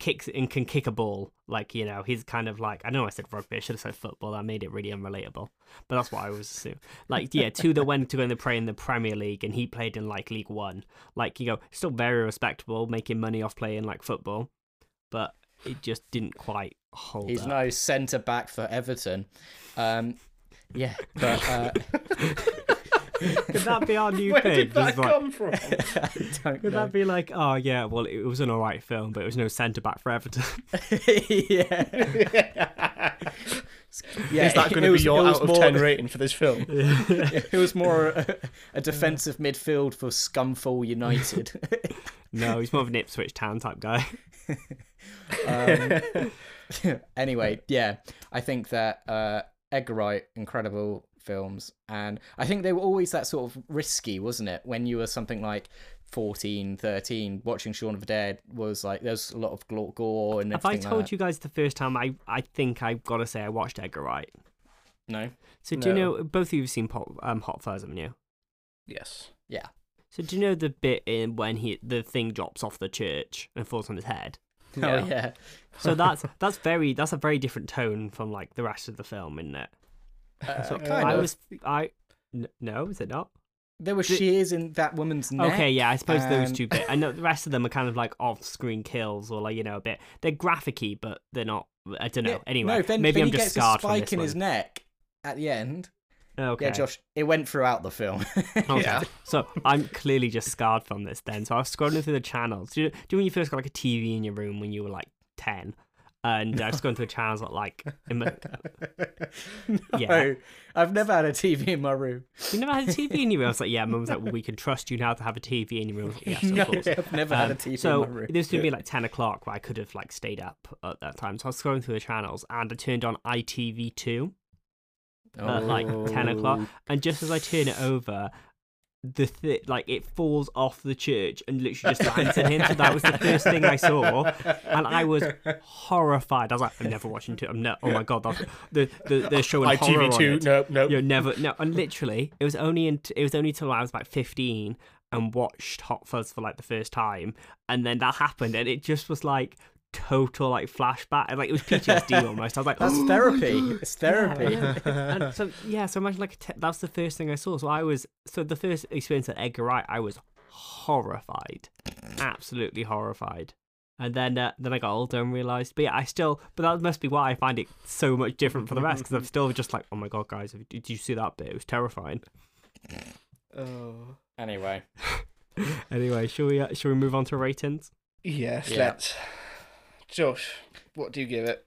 kicks and can kick a ball. Like you know he's kind of like I know I said rugby, I should have said football. That made it really unrelatable, but that's what I was assuming. Like yeah, two that went to go and play in the Premier League, and he played in like League One. Like you know still very respectable, making money off playing like football, but it just didn't quite hold He's up. no centre back for Everton. Um, yeah, but uh, Could that be our new Where thing? did that like- come from? I don't Could know. that be like, oh yeah, well it was an alright film, but it was no centre back for Everton. yeah. Yeah, Is that going to was- be your out of more- ten rating for this film? it was more a, a defensive midfield for Scumfall United. no, he's more of an Ipswich Town type guy. um, anyway, yeah, I think that uh, Edgar Wright, incredible films, and I think they were always that sort of risky, wasn't it? When you were something like 14, 13, watching Shaun of the Dead was like there's a lot of glo- gore and Have I told like you guys the first time? I I think I've got to say I watched Edgar Wright. No. So do you know both of you have seen Pop, um, Hot Fuzz, haven't you? yes. Yeah. So do you know the bit in when he the thing drops off the church and falls on his head? Oh yeah. So that's that's very that's a very different tone from like the rest of the film, isn't it? Uh, So kind I of. was I n- no, is it not? There were Did- shears in that woman's neck. Okay, yeah, I suppose those two bits. I know the rest of them are kind of like off-screen kills or like you know a bit. They're graphicy, but they're not. I don't know. Yeah, Anyway, no, then, maybe then I'm he just gets a scarred from spike this in one. his neck at the end. Okay. Yeah, Josh, it went throughout the film. Okay. Yeah. So I'm clearly just scarred from this then. So I was scrolling through the channels. Do you, do you when you first got like a TV in your room when you were like 10? And I was going through the channels at like. In my, Yeah. I've never had a TV in my room. you never had a TV in your room? I was like, yeah, mum was like, well, we can trust you now to have a TV in your room. Like, yes, of no, course. I've never had a Um, TV so in my room. this would be like 10 o'clock where I could have like stayed up at that time. So I was scrolling through the channels and I turned on ITV2 at like 10 o'clock. Oh. And just as I turn it over, the th- like it falls off the church and literally just lands in him. So that was the first thing I saw, and I was horrified. I was like, I'm never watching two. I'm no. Oh my god, that's the the they're showing horror on it. no, no. You're never no. And literally, it was only in, it was only till I was about 15 and watched Hot Fuzz for like the first time, and then that happened, and it just was like total like flashback, and like it was PTSD almost. I was like, That's "Oh therapy. God." It's therapy. Yeah, yeah. and so yeah, so imagine like a te- that's the first thing I saw. So I was so the first experience at Edgar Wright, I was horrified, absolutely horrified. And then uh, then I got older and realized, but yeah, I still, but that must be why I find it so much different from the rest because I'm still just like, oh my god, guys, did you see that bit? It was terrifying. Oh. Anyway, Anyway, shall we uh, shall we move on to ratings? Yes, Yeah. let's. Josh, what do you give it?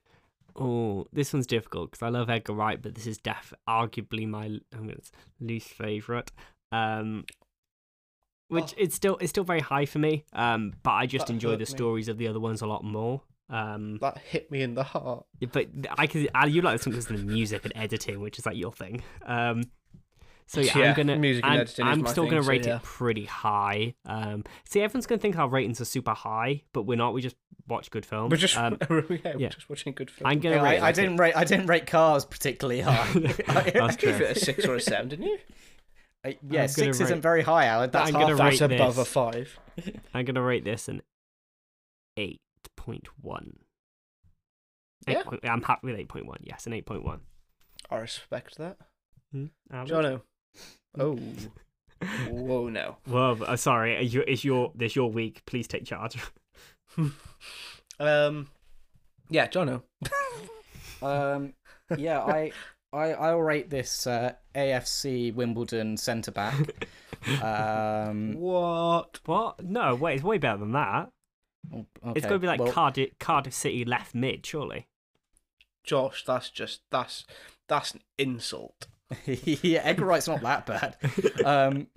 Oh, this one's difficult because I love Edgar Wright, but this is def arguably my I'm gonna, least favorite. Um, which Oh. it's still it's still very high for me. Um, but I just That enjoy the me. stories of the other ones a lot more. Um, That hit me in the heart. but I can I, you like this one because of the music and editing, which is like your thing. Um, so yeah, Yeah, I'm gonna music and I'm, editing I'm still thing, gonna so rate yeah. it pretty high. Um, see, everyone's gonna think our ratings are super high, but we're not. We just watch good films. We're just, um, yeah, we're yeah. just watching good films. I'm gonna Yeah, rate I, I didn't rate. I didn't rate cars particularly high. That's gave true. it a six or a seven, didn't you? I- I'm yeah, gonna six rate- isn't very high, Alan. That's I'm gonna half. rate above this. a five. I'm gonna rate this an eight point one. Yeah. I'm happy with eight point one. Yes, an eight point one. I respect that. Hmm? Jono. Oh. Whoa, no. Well, uh, sorry. Is your, is your this your week? Please take charge. Um, yeah, Jono. Um, yeah, I, I, I'll rate this uh, AFC Wimbledon centre back. Um, What? What? No, wait. It's way better than that. okay, It's going to be like well, Cardiff, Cardiff City left mid, surely. Josh, that's just, that's, that's an insult. yeah, Edgar Wright's not that bad. Um,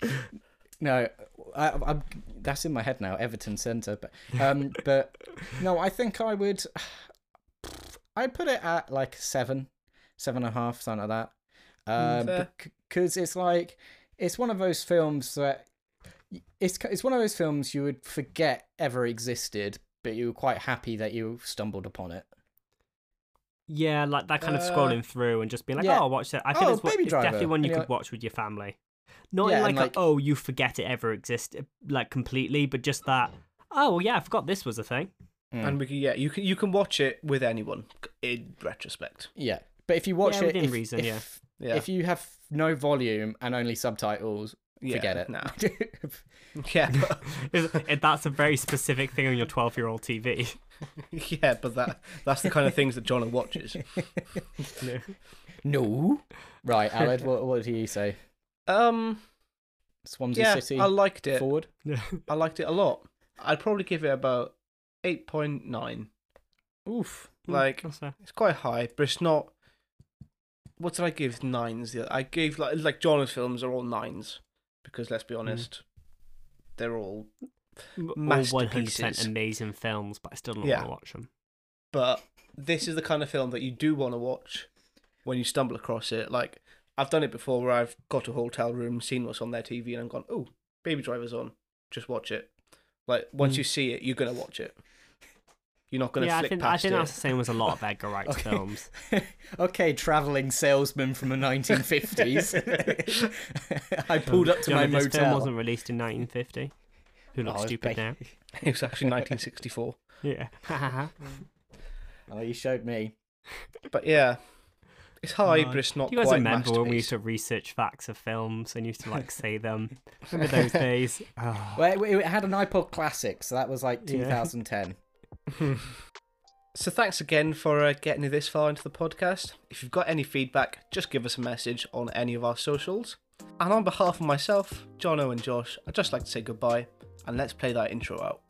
no, I, I'm, that's in my head now. Everton centre, but um, but no, I think I would. I'd put it at like seven, seven and a half, something like that. Um, because it's like it's one of those films that it's it's one of those films you would forget ever existed, but you were quite happy that you stumbled upon it. Yeah, like that kind of Uh, scrolling through and just being like, yeah. "Oh, I'll watch that." I think Oh, it's, Baby it's definitely one you And could like- watch with your family. Not Yeah, in like, a, like- "Oh, you forget it ever existed," like completely, but just that. Oh, well, yeah, I forgot this was a thing. Mm. And we can, yeah, you can, you can watch it with anyone in retrospect. Yeah, but if you watch Yeah, it, within if, reason, if, yeah. Yeah. if you have no volume and only subtitles, yeah, forget it. No. Yeah, but, That's a very specific thing on your 12 year old TV. yeah, but that, that's the kind of things that Jono watches. no. Right, Aled, what, what do you say? Um, Swansea yeah, City I liked it. forward? I liked it a lot. I'd probably give it about 8.9. Oof. Like, That's it's quite high, but it's not. What did I give nines? I gave like like John's films are all nines because let's be honest, they're all. all 100% Masterpieces. amazing films, but I still don't Yeah. want to watch them. But this is the kind of film that you do want to watch when you stumble across it. Like I've done it before, where I've got to a hotel room, seen what's on their TV, and I've gone, "Oh, Baby Driver's on. Just watch it." Like once Mm. you see it, you're gonna watch it. You're not gonna Yeah, I flick think, I think it. that's the same as a lot of Edgar Wright's Okay. films. okay, travelling salesman from the 1950s. I pulled up to you know my this film wasn't released in 1950. Who looks Oh, stupid now? It was actually 1964. Yeah. Oh, you showed me. But yeah, it's high, but it's not Do you guys remember when we used to research facts of films and used to like say them? Remember those days? Oh. Well, it, it had an iPod Classic, so that was like Yeah. 2010. So thanks again for uh, getting you this far into the podcast. If you've got any feedback, just give us a message on any of our socials. And on behalf of myself, Jono and Josh, I'd just like to say goodbye and let's play that intro out.